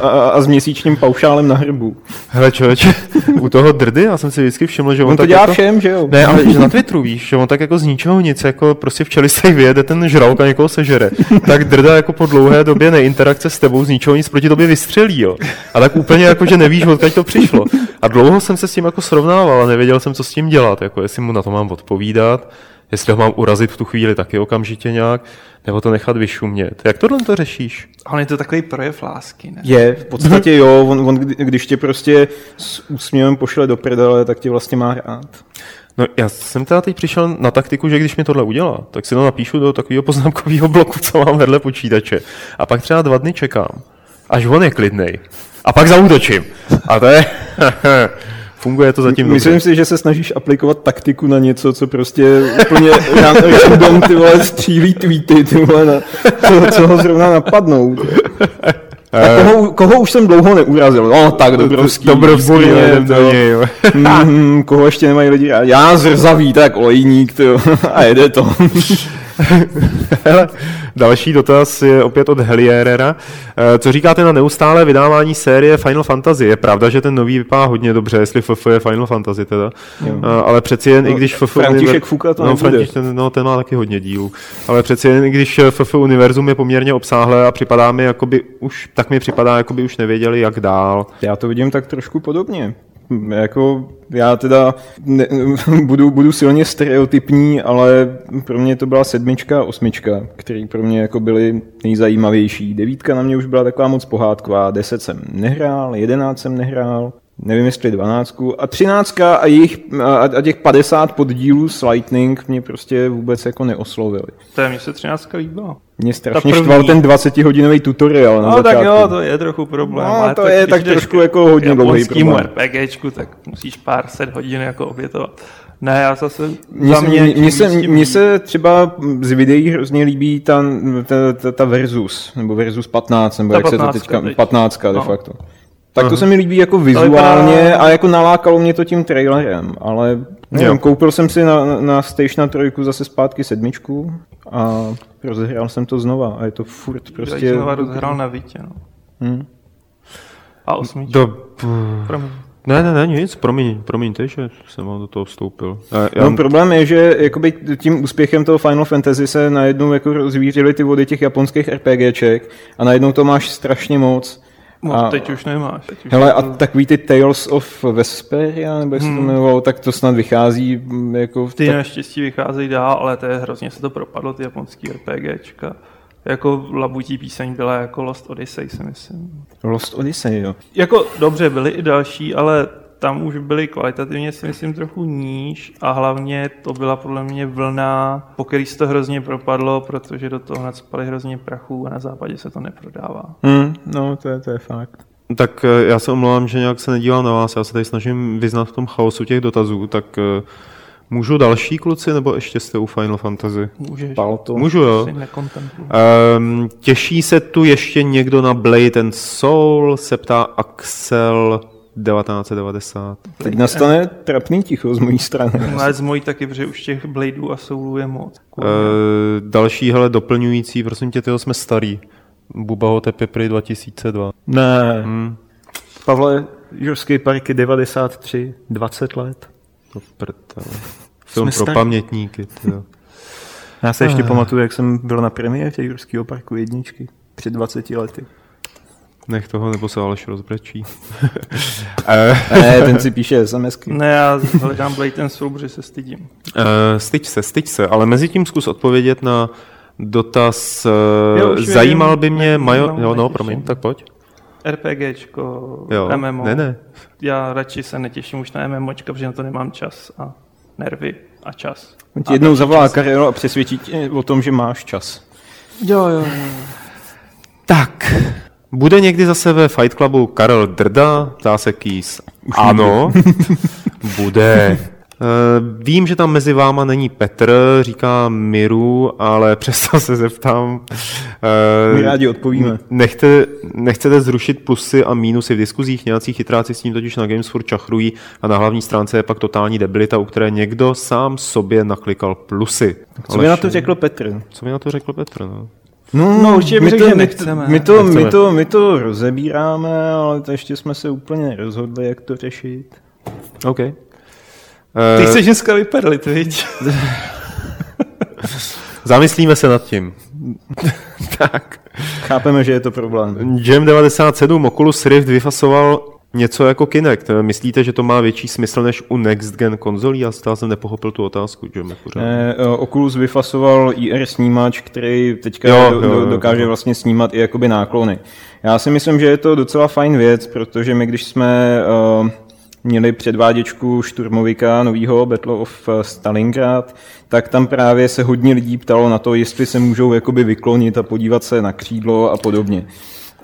a, s měsíčním paušálem na hrbu. Hele člověče, u toho drdy, já jsem si vždycky všiml, že on, On to tak dělá jako... všem, že jo? Ne, ale že na Twitteru víš, že on tak jako z ničeho nic, jako prostě v čelistech vyjede ten žralok a někoho sežere. Tak drda jako po dlouhé době neinterakce s tebou z ničeho nic proti tobě vystřelí, jo. A tak úplně jako, že nevíš, odkud to přišlo. A dlouho jsem se s tím jako srovnával a nevěděl jsem, co s tím dělat, jako jestli mu na to mám odpovídat, jestli ho mám urazit v tu chvíli taky okamžitě nějak, nebo to nechat vyšumět. Jak tohle to řešíš? Ale je to takový projev lásky, ne? Je, v podstatě jo, on, on, kdy- když tě prostě s úsměvem pošle do prdele, tak tě vlastně má rád. No já jsem teda teď přišel na taktiku, že když mi tohle udělá, tak si to napíšu do takového poznámkového bloku, co mám vedle počítače. A pak třeba dva dny čekám, až on je klidnej. A pak zautočím. A to je... Funguje to zatím Myslím dobře. si, že se snažíš aplikovat taktiku na něco, co prostě úplně ran- random ty vole střílí tweety, ty vole, na, co, co ho zrovna napadnou. A koho, koho, už jsem dlouho neurazil? No tak, Dobrovský. Dobrovský, výborně, jo, jdem do to- jo. Mhm, koho ještě nemají lidi? Já zrzavý, tak olejník, ty jo, a jede to. Hele, další dotaz je opět od Helierera. Eh, Co říkáte na neustálé vydávání série Final Fantasy? Je pravda, že ten nový vypadá hodně dobře, jestli FF je Final Fantasy teda. Eh, Ale přeci jen, i když FF... František Fuka to no. František, ten, no, ten má taky hodně dílů. Ale přeci jen, i když FF univerzum je poměrně obsáhlé a připadá mi, jakoby už, tak mi připadá, jakoby už nevěděli, jak dál. Já to vidím tak trošku podobně. Jako já teda ne, budu, budu silně stereotypní, ale pro mě to byla sedmička a osmička, které pro mě jako byly nejzajímavější. Devítka na mě už byla taková moc pohádková, deset jsem nehrál, jedenáct jsem nehrál, nevím jestli dvanáctku a třináctka a, jejich, a, a těch 50 poddílů s Lightning mě prostě vůbec jako neoslovili. To je, mně se 13 líbila. Mě strašně štval ten 20-hodinový tutoriál na No tak jo, to je trochu problém. No, ale to je když tak trošku jako hodně dlouhý problém. RPGčku, tak musíš pár set hodin jako obětovat. Ne, já zase Mně za se, mě, mně, se, líp. se třeba z videí hrozně líbí ta, ta, ta, ta versus, nebo versus 15, nebo Ta jak se to 15 teďka, teď. 15 de No. facto. Tak to se mi líbí jako vizuálně a jako nalákalo mě to tím trailerem, ale nevím, koupil jsem si na, na Station 3 zase zpátky sedmičku a rozehrál jsem to znova a je to furt Prostě... prostě... znova rozhrál na Vítě, no. Hm. A osmička. Do... Promiň. Ne, ne, ne, nic, promiň, promiňte, že jsem vám do toho vstoupil. Já, No, problém je, že jakoby tím úspěchem toho Final Fantasy se najednou jako rozvířily ty vody těch japonských RPGček a najednou to máš strašně moc. No, a, teď už nemáš. Teď už hele, a takový ty Tales of Vesperia, nebo jak se to jmenovalo, tak to snad vychází mm, jako... v Ty tak- naštěstí vycházejí dál, ale to je hrozně se to propadlo, ty japonský RPGčka. Jako labutí píseň byla jako Lost Odyssey, si myslím. Lost Odyssey, jo. Jako dobře, byly i další, ale tam už byly kvalitativně si myslím trochu níž a hlavně to byla podle mě vlna, po který se to hrozně propadlo, protože do toho nadspali hrozně prachu a na západě se to neprodává. Hmm, no, to je, to je fakt. Tak eh, já se omlouvám, že nějak se nedívám na vás, já se tady snažím vyznat v tom chaosu těch dotazů, tak eh, můžu další kluci, nebo ještě jste u Final Fantasy? Můžeš. Palto. Můžu, jo. Um, těší se tu ještě někdo na Blade and Soul, se ptá Axel 1990. Teď nastane trapný ticho z mojí strany. No, ale z mojí taky, protože už těch Bladeů a Soulů je moc. Uh, další, hele, doplňující, prosím tě, tyho jsme starý. Buba Hotep je prý 2002. Ne. Hmm, Pavle, Jurský parky 93, 20 let. to prdele. Film pro starý. pamětníky, tyjo. Já se ještě pamatuju, jak jsem byl na premiéře Jurského parku jedničky před 20 lety. Nech toho, nebo se Aleš rozbrečí. Eh, Ne, ten si píše SMSky. Ne, já hledám Blade ten Soul, protože se stydím. Eh, styď se, styď se, ale mezi tím zkus odpovědět na dotaz. eh, Jo, Zajímal vím. by mě, Ne- majo... nemám jo, no, promiň, tak pojď. RPGčko, Jo, MMO. ne, ne. Já radši se netěším už na MMOčka, protože na to nemám čas a nervy a čas. On ti jednou zavolá Karel a přesvědčí tě o tom, že máš čas. Jo, jo, jo. Tak, bude někdy zase ve Fight Clubu Karel Drda, ptá se Kýs. Ano, bude. Eh, Vím, že tam mezi váma není Petr, říká Miru, ale přesto se zeptám. eh, My rádi odpovíme. Nechte, nechcete zrušit plusy a mínusy v diskuzích, nějací chytráci s tím totiž na Games furt čachrují a na hlavní stránce je pak totální debilita, u které někdo sám sobě naklikal plusy. Co by na to řekl Petr? Co by na to řekl Petr? No? No, No, určitě my řekl, to, že my, nechceme. my, to, my, Nechceme. to, my to rozebíráme, ale to ještě jsme se úplně nerozhodli, jak to řešit. OK. Ty Eh, chceš dneska vyperlit, viď? Zamyslíme se nad tím. tak. Chápeme, že je to problém. Jam 97 Oculus Rift vyfasoval něco jako Kinect. Myslíte, že to má větší smysl než u Next Gen konzolí? Já stále jsem nepochopil tu otázku, pořád. Eh, eh, Oculus vyfasoval IR snímač, který teďka Jo, jo, jo, do, jo, do, dokáže jo. vlastně snímat i jakoby náklony. Já si myslím, že je to docela fajn věc, protože my, když jsme uh, měli předváděčku Šturmovika novýho Battle of Stalingrad, tak tam právě se hodně lidí ptalo na to, jestli se můžou jakoby vyklonit a podívat se na křídlo a podobně.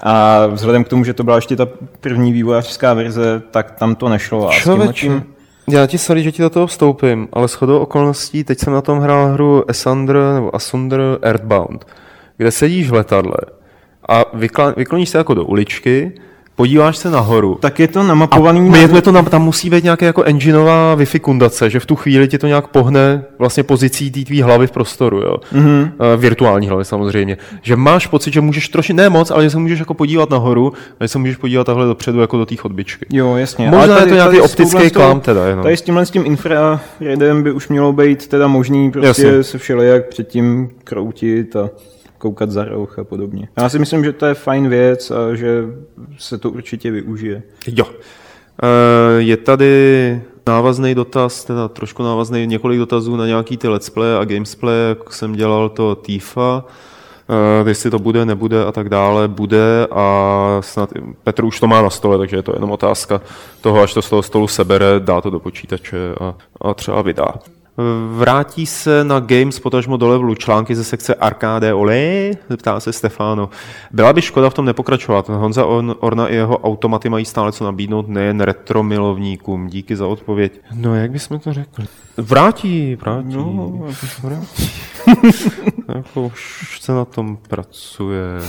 A vzhledem k tomu, že to byla ještě ta první vývojářská verze, tak tam to nešlo. A tím- já ti sorry, že ti do toho vstoupím, ale shodou okolností, teď jsem na tom hrál hru Assander nebo Asunder Earthbound, kde sedíš v letadle a vykloníš se jako do uličky, podíváš se nahoru Tak je to namapovaný A je, to, tam, tam musí být nějaká jako engineová Wi-Fi kundace, že v tu chvíli ti to nějak pohne vlastně pozicí té tvý hlavy v prostoru, jo. Mm-hmm. Uh, virtuální hlavy samozřejmě. Že máš pocit, že můžeš troši, ne moc, ale že se můžeš jako podívat nahoru, a že se můžeš podívat takhle dopředu jako do té chodbičky. Jo, jasně. Možná Ale je to nějaký optický klam teda jenom. Tady s tímhle s tím infraredem by už mělo být teda možný prostě Jasně. se všelijak předtím kroutit a koukat za roh a podobně. Já si myslím, že to je fajn věc a že se to určitě využije. Jo. Uh, je tady návazný dotaz, teda trošku návazný, několik dotazů na nějaký ty let's play a gamesplay, jak jsem dělal to TIFA, uh, jestli to bude, nebude a tak dále, bude a snad Petr už to má na stole, takže je to jenom otázka toho, až to z toho stolu sebere, dá to do počítače a, a třeba vydá. Vrátí se na Games potažmo do levelu články ze sekce Arcade Olé? Ptá se Stefano. Byla by škoda v tom nepokračovat. Honza On- Orna i jeho automaty mají stále co nabídnout nejen retro milovníkům. Díky za odpověď. No, jak bychom to řekli? Vrátí, vrátí. No, vrátí. jako už se na tom pracuje.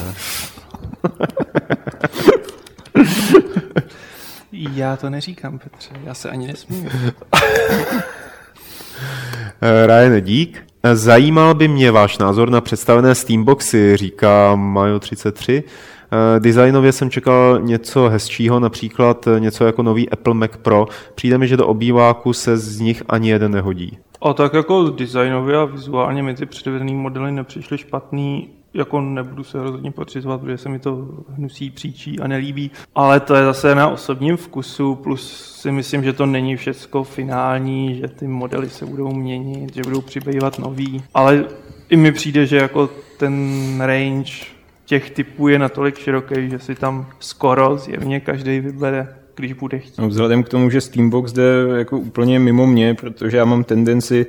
Já to neříkám, Petře, já se ani nesmím. Eh, Ryan, dík. Eh, Zajímal by mě váš názor na představené Steamboxy, říká Majo33. Eh, Designově jsem čekal něco hezčího, například něco jako nový Apple Mac Pro. Přijde mi, že do obýváku se z nich ani jeden nehodí. A tak jako designově a vizuálně ty předvedený modely nepřišly špatný, jako nebudu se rozhodně potřizovat, protože se mi to hnusí, příčí a nelíbí, ale to je zase na osobním vkusu, plus si myslím, že to není všecko finální, že ty modely se budou měnit, že budou přibývat nový, ale i mi přijde, že jako ten range těch typů je natolik široký, že si tam skoro zjevně každý vybere když bude chtít. No, vzhledem k tomu, že Steambox jde jako úplně mimo mě, protože já mám tendenci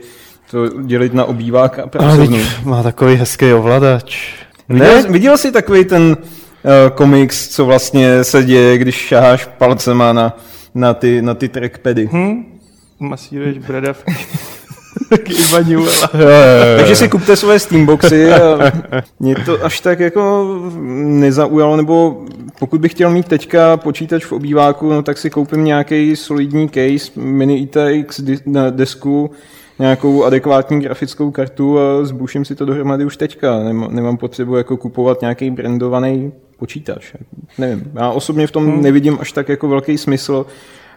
to dělit na obývák a pracovnu. má takový hezký ovladač. Viděl, viděl jsi takový ten uh, komiks, co vlastně se děje, když šaháš palcema na, na, ty, na ty trackpady? Hm? Masíruješ Newella. Takže si kupte svoje Steamboxy a mě to až tak jako nezaujalo, nebo pokud bych chtěl mít teďka počítač v obýváku, no tak si koupím nějaký solidní case, mini ITX desku, nějakou adekvátní grafickou kartu a zbuším si to dohromady už teďka. Nemám, nemám potřebu jako kupovat nějaký brandovaný počítač. Nevím, já osobně v tom nevidím až tak jako velký smysl.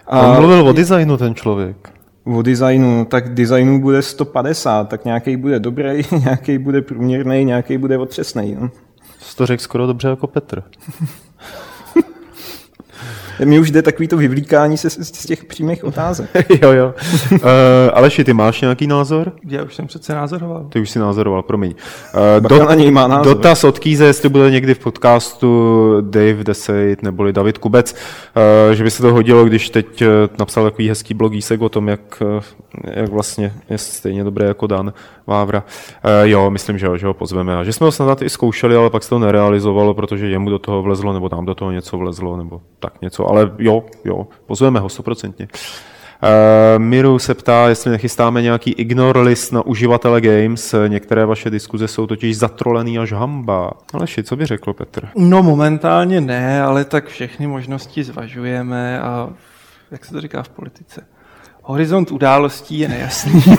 A On mluvil o designu ten člověk. o designu, tak designu bude 150, tak nějaký bude dobrý, nějaký bude průměrný, nějaký bude otřesný. No. Jsi to řekl skoro dobře jako Petr. Mně už jde takový to vyvlíkání se z z těch přímých otázek. jo, jo. Uh, Aleši, ty máš nějaký názor? Já už jsem přece názoroval. Ty už si názoroval, promiň. Uh, Bacha na něj má názor. Dotaz od Kýze, jestli bude někdy v podcastu Dave Deseit neboli David Kubec, uh, že by se to hodilo, když teď napsal takový hezký blogísek o tom, jak, jak vlastně je stejně dobré jako Dan Vávra. Uh, jo, myslím, že, jo, že ho pozveme. A že jsme ho snad i zkoušeli, ale pak se to nerealizovalo, protože jemu do toho vlezlo, nebo nám do toho něco vlezlo, nebo tak něco. Ale jo, jo, pozveme ho stoprocentně. Uh, Miru se ptá, jestli nechystáme nějaký ignore list na uživatele games. Některé vaše diskuze jsou totiž zatrolený až hamba. Aleši, co by řekl Petr? No momentálně ne, ale tak všechny možnosti zvažujeme a jak se to říká v politice? Horizont událostí je nejasný.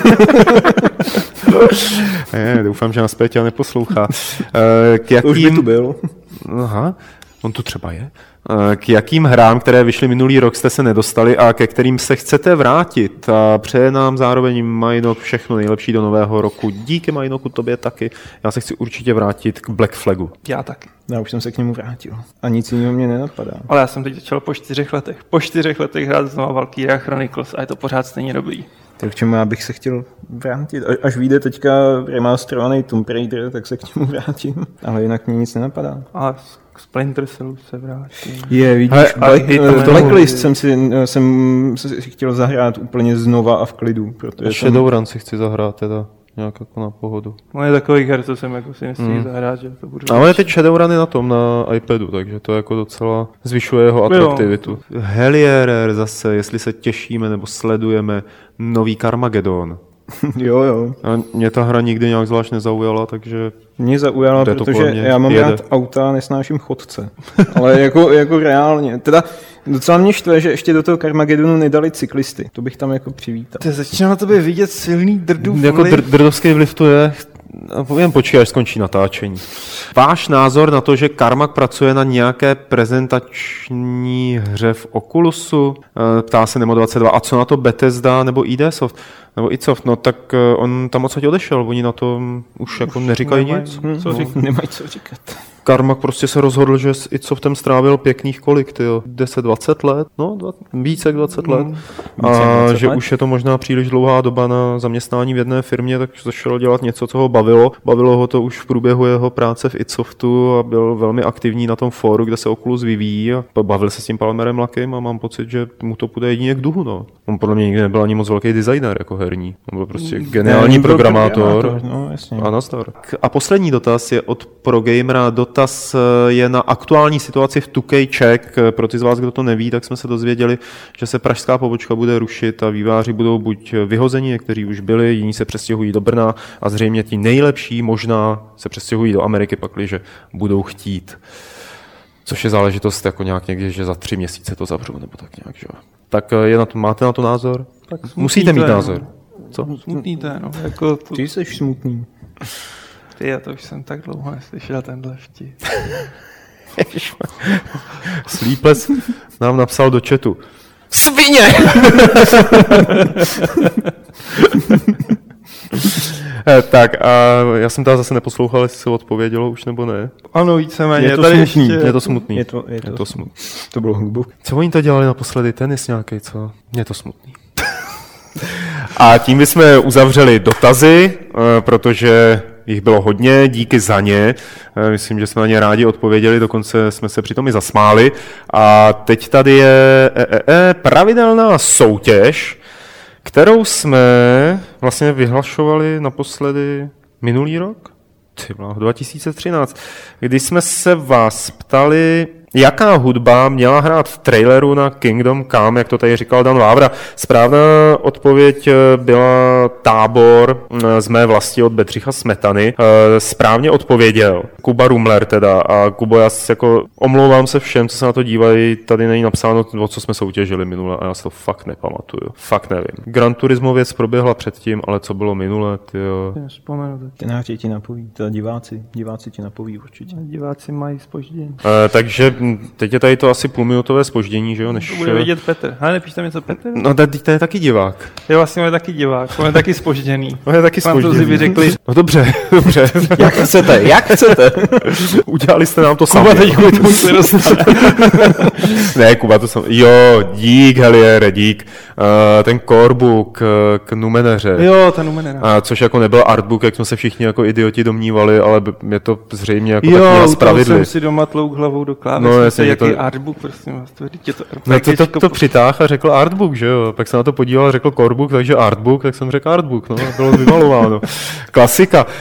Ne, doufám, že nás Péťa neposlouchá. Uh, k jakým... Už by tu byl. Aha, on tu třeba je. Eh, K jakým hrám, které vyšly minulý rok, jste se nedostali a ke kterým se chcete vrátit? A přeje nám zároveň Majnok všechno nejlepší do nového roku. Díky Majnoku, tobě taky. Já se chci určitě vrátit k Black Flagu. Já taky. Já už jsem se k němu vrátil. A nic jiného mě nenapadá. Ale já jsem teď začal po čtyřech letech. Po čtyřech letech hrát znova Valkyria Chronicles a je to pořád stejně dobrý. Tak k čemu já bych se chtěl vrátit? A- Až vyjde teďka remasterovaný Tomb Raider, tak se k němu vrátím. Ale jinak mě nic nenapadá. A k Splinter Cellu se vrátím. Je, vidíš, Hele, Black, to eh, Blacklist jsem si, eh, jsem si chtěl zahrát úplně znova a v klidu, protože tam, Shadowrun si chci zahrát teda nějak jako na pohodu. No je takových her, co jsem jako si nestihl Hmm. zahrát, že to budu... Ale teď Shadowrun je na tom, na iPadu, takže to jako docela zvyšuje jeho atraktivitu. Helierer zase, jestli se těšíme nebo sledujeme nový Carmageddon. jo, jo. A mě ta hra nikdy nějak zvlášť nezaujala, takže Mě zaujala, protože mě, já mám jede. rád auta a nesnáším chodce. Ale jako, jako reálně. Teda docela mě štve, že ještě do toho Carmagedonu nedali cyklisty. To bych tam jako přivítal. Ty začíná na tobě vidět silný drdů jako dr- drdovský vliv to je. Jen počkej, až skončí natáčení. Váš názor na to, že Karmak pracuje na nějaké prezentační hře v Oculusu? Eh, Ptá se Nemo 22. A co na to Bethesda nebo ID Soft? Nebo iSoft? No tak eh, on tam odsaď odešel. Oni na to už jako neříkají nemají nic. co No. Nemají co říkat. Karmak prostě se rozhodl, že s iSoftem strávil pěkných kolik, tyjo, 10-20 let? No, dva, více jak 20 let. Více jak A 20 že let. už je to možná příliš dlouhá doba na zaměstnání v jedné firmě, tak začal dělat něco, co ho bavilo. Bavilo ho to už v průběhu jeho práce v iSoftu a byl velmi aktivní na tom fóru, kde se Oculus vyvíjí a bavil se s tím Palmerem Lakem a mám pocit, že mu to půjde jedině k duhu. No. On podle mě nikdy nebyl ani moc velký designer jako herní. On byl prostě geniální Ne, byl programátor. No, jasně. A. A poslední dotaz je od ProGamera. Dotaz eh, je na aktuální situaci v 2K Czech. Pro ty z vás, kdo to neví, tak jsme se dozvěděli, že se pražská pobočka bude rušit a výváři budou buď vyhozeni, někteří už byli, jiní se přestěhují do Brna a zřejmě ti nejlepší možná se přestěhují do Ameriky, pakliže budou chtít. Což je záležitost jako nějak někdy, že za tři měsíce to zavřou, nebo tak nějak, že jo. Tak eh, je na to, máte na to názor? Tak smutný Musíte to mít je, no. názor. Co? Smutný to je, no. Jako to, Ty jsi smutný. Ty, já to už jsem tak dlouho neslyšel tenhle vtip. Sleepless nám napsal do chatu. Svině! Eh, tak a já jsem teda zase neposlouchal, jestli se odpovědělo už nebo ne. Ano, víceméně. Je to tady smutný, ještě... je to smutný. Je to, je to, Je to smutný. to bylo hluboké. Co oni to dělali naposledy? Tenis nějaký, co? Je to smutný. A tím bychom uzavřeli dotazy, eh, protože jich bylo hodně, díky za ně. Eh, myslím, že jsme na ně rádi odpověděli, dokonce jsme se přitom i zasmáli. A teď tady je e, e, e, pravidelná soutěž, kterou jsme vlastně vyhlašovali naposledy minulý rok? Ty 2013, když jsme se vás ptali, Jaká hudba měla hrát v traileru na Kingdom Come, jak to tady říkal Dan Vávra? Správná odpověď eh, byla tábor eh, z mé vlasti od Bedřicha Smetany. Eh, správně odpověděl Kuba Rumler teda a Kubo, já jako omlouvám se všem, co se na to dívají, tady není napsáno, o co jsme soutěžili minule a já si to fakt nepamatuju. Fakt nevím. Gran Turismo věc proběhla předtím, ale co bylo minule, tyjo. Tenáři ti napoví, teda diváci, diváci ti napoví určitě. Diváci mají spoždění. Uh, takže teď je tady to asi půlminutové spoždění, že jo? Než... To bude vidět Petr. Ale nepíš tam něco Petr? No teď to je taky divák. Je vlastně on je taky divák, on je taky spožděný. On je taky spožděný. by řekli. No dobře, dobře. jak chcete, jak chcete. Udělali jste nám to sami. Kuba teď kvůli tomu se ne, Kuba to sam... Jo, dík, Heliere, dík. Uh, ten corebook k, k Numeneře. Jo, ten Numenera. Uh, což jako nebyl artbook, jak jsme se všichni jako idioti domnívali, ale je to zřejmě jako jo, tak. Jo, jsem si doma tlouk hlavou do klávesnice. No, jasně, jaký to... artbook, prosím vás, to je to No to, to, to přitáh a řekl artbook, že jo. Pak se na to podíval a řekl corebook, takže artbook, tak jsem řekl artbook, no, bylo vymalováno. Klasika. Uh,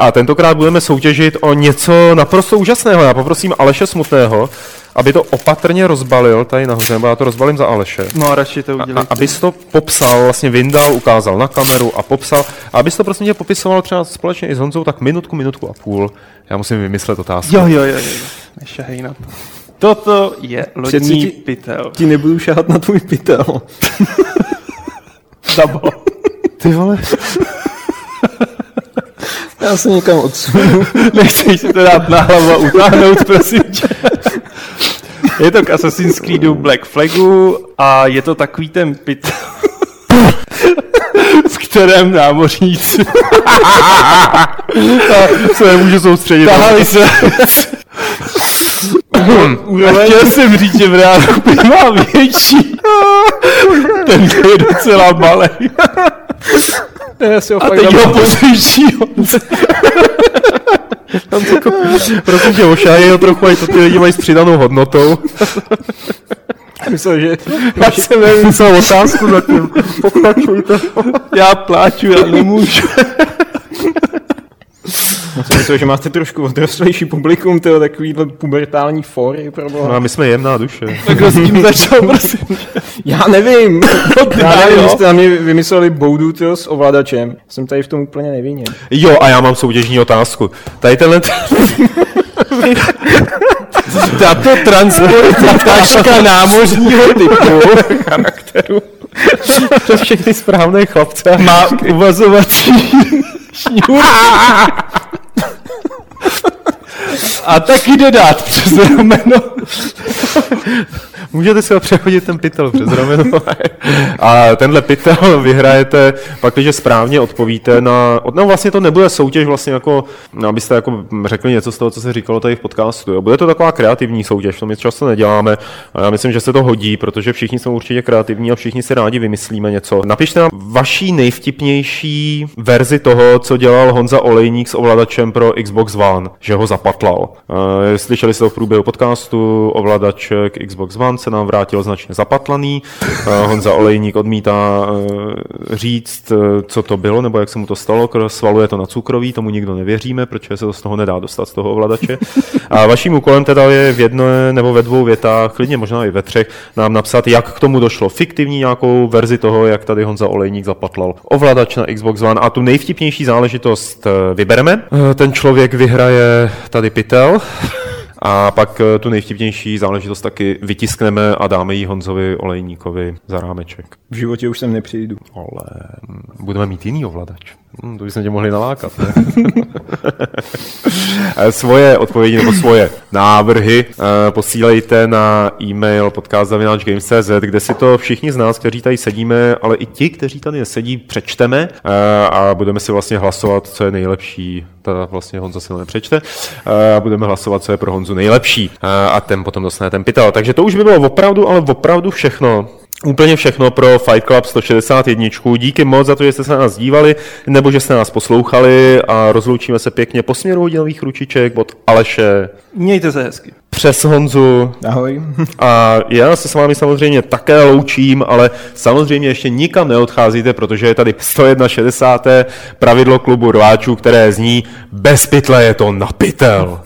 a tentokrát budeme soutěžit o něco naprosto úžasného. Já poprosím Aleše Smutného, aby to opatrně rozbalil tady nahoře, nebo já to rozbalím za Aleše. No, radši to udělej. A, abys to popsal, vlastně vyndal, ukázal na kameru a popsal. A abys to prostě popisoval třeba společně i s Honzou, tak minutku, minutku a půl. Já musím vymyslet otázku. Jo, jo, jo, jo. Nešahej na to. Toto je lodní ti, pytel. Ti nebudu šahat na tvůj pytel. Dabo. Ty vole. Já se někam odsunu. Nechceš si to dát na hlavu a utáhnout, prosím tě. Je to k Assassin's Creedu Black Flagu a je to takový ten pit, v kterém námořníci se nemůžu soustředit. Tahali se. A chtěl jsem říct, že v reálu má větší. Ten je docela malý. Já si ho a teď ho pozvětšího. Tam jako, prosím tě, ošáje ho trochu, ať to ty lidi mají s přidanou hodnotou. Myslel, že... Já jsem nevymyslel otázku zatím. Pokračujte. Já pláču, já nemůžu. Já jsem myslel, že máte trošku odrostlejší publikum, tyho takovýhle pubertální fóry. No a my jsme jemná duše. tak kdo s tím začal, prosím? Já nevím. Já nevím, jste na mě vymysleli boudu tyho s ovladačem. Jsem tady v tom úplně nevinně. Jo, a já mám soutěžní otázku. Tady tenhle... Tato transportní taška námořního typu charakteru to všechny správné chlapce. Má uvazovací šňůr. A taky dodat přes rameno. Můžete si ho přehodit ten pytel přes rameno. A tenhle pytel vyhrajete, pak, když správně odpovíte na... No vlastně to nebude soutěž vlastně jako, abyste jako řekli něco z toho, co se říkalo tady v podcastu. Jo. Bude to taková kreativní soutěž, to my často neděláme. A já myslím, že se to hodí, protože všichni jsou určitě kreativní a všichni si rádi vymyslíme něco. Napište nám vaší nejvtipnější verzi toho, co dělal Honza Olejník s ovladačem pro Xbox One, že ho zapatlal. Slyšeli jste to v průběhu podcastu, ovladač Xbox One se nám vrátil značně zapatlaný. Honza Olejník odmítá eh, říct, eh, co to bylo, nebo jak se mu to stalo, svaluje to na cukroví, tomu nikdo nevěříme, protože se to z toho nedá dostat z toho ovladače. A vaším úkolem teda je v jedné nebo ve dvou větách, klidně možná i ve třech, nám napsat, jak k tomu došlo. Fiktivní nějakou verzi toho, jak tady Honza Olejník zapatlal ovladač na Xbox One. A tu nejvtipnější záležitost eh, vybereme. Ten člověk vyhraje tady pytel. A pak eh, tu nejvtipnější záležitost taky vytiskneme a dáme ji Honzovi Olejníkovi za rámeček. V životě už sem nepřijdu. Ale budeme mít jiný ovladač. Hmm, to bychom tě mohli nalákat, ne? svoje odpovědi nebo svoje návrhy uh, posílejte na e-mail podcast.games.cz, kde si to všichni z nás, kteří tady sedíme, ale i ti, kteří tady nesedí, přečteme a budeme si vlastně hlasovat, co je nejlepší. Teda vlastně Honza si nepřečte. Uh, a budeme hlasovat, co je pro Honzu nejlepší. A ten potom dostane ten pytel. Takže to už by bylo opravdu, ale opravdu všechno Úplně všechno pro Fight Club 161. Díky moc za to, že jste se na nás dívali, nebo že jste nás poslouchali a rozloučíme se pěkně po směru hodinových ručiček od Aleše. Mějte se hezky. Přes Honzu. Ahoj. A já se s vámi samozřejmě také loučím, ale samozřejmě ještě nikam neodcházíte, protože je tady 161. pravidlo klubu rváčů, které zní bez pytle je to na pytel.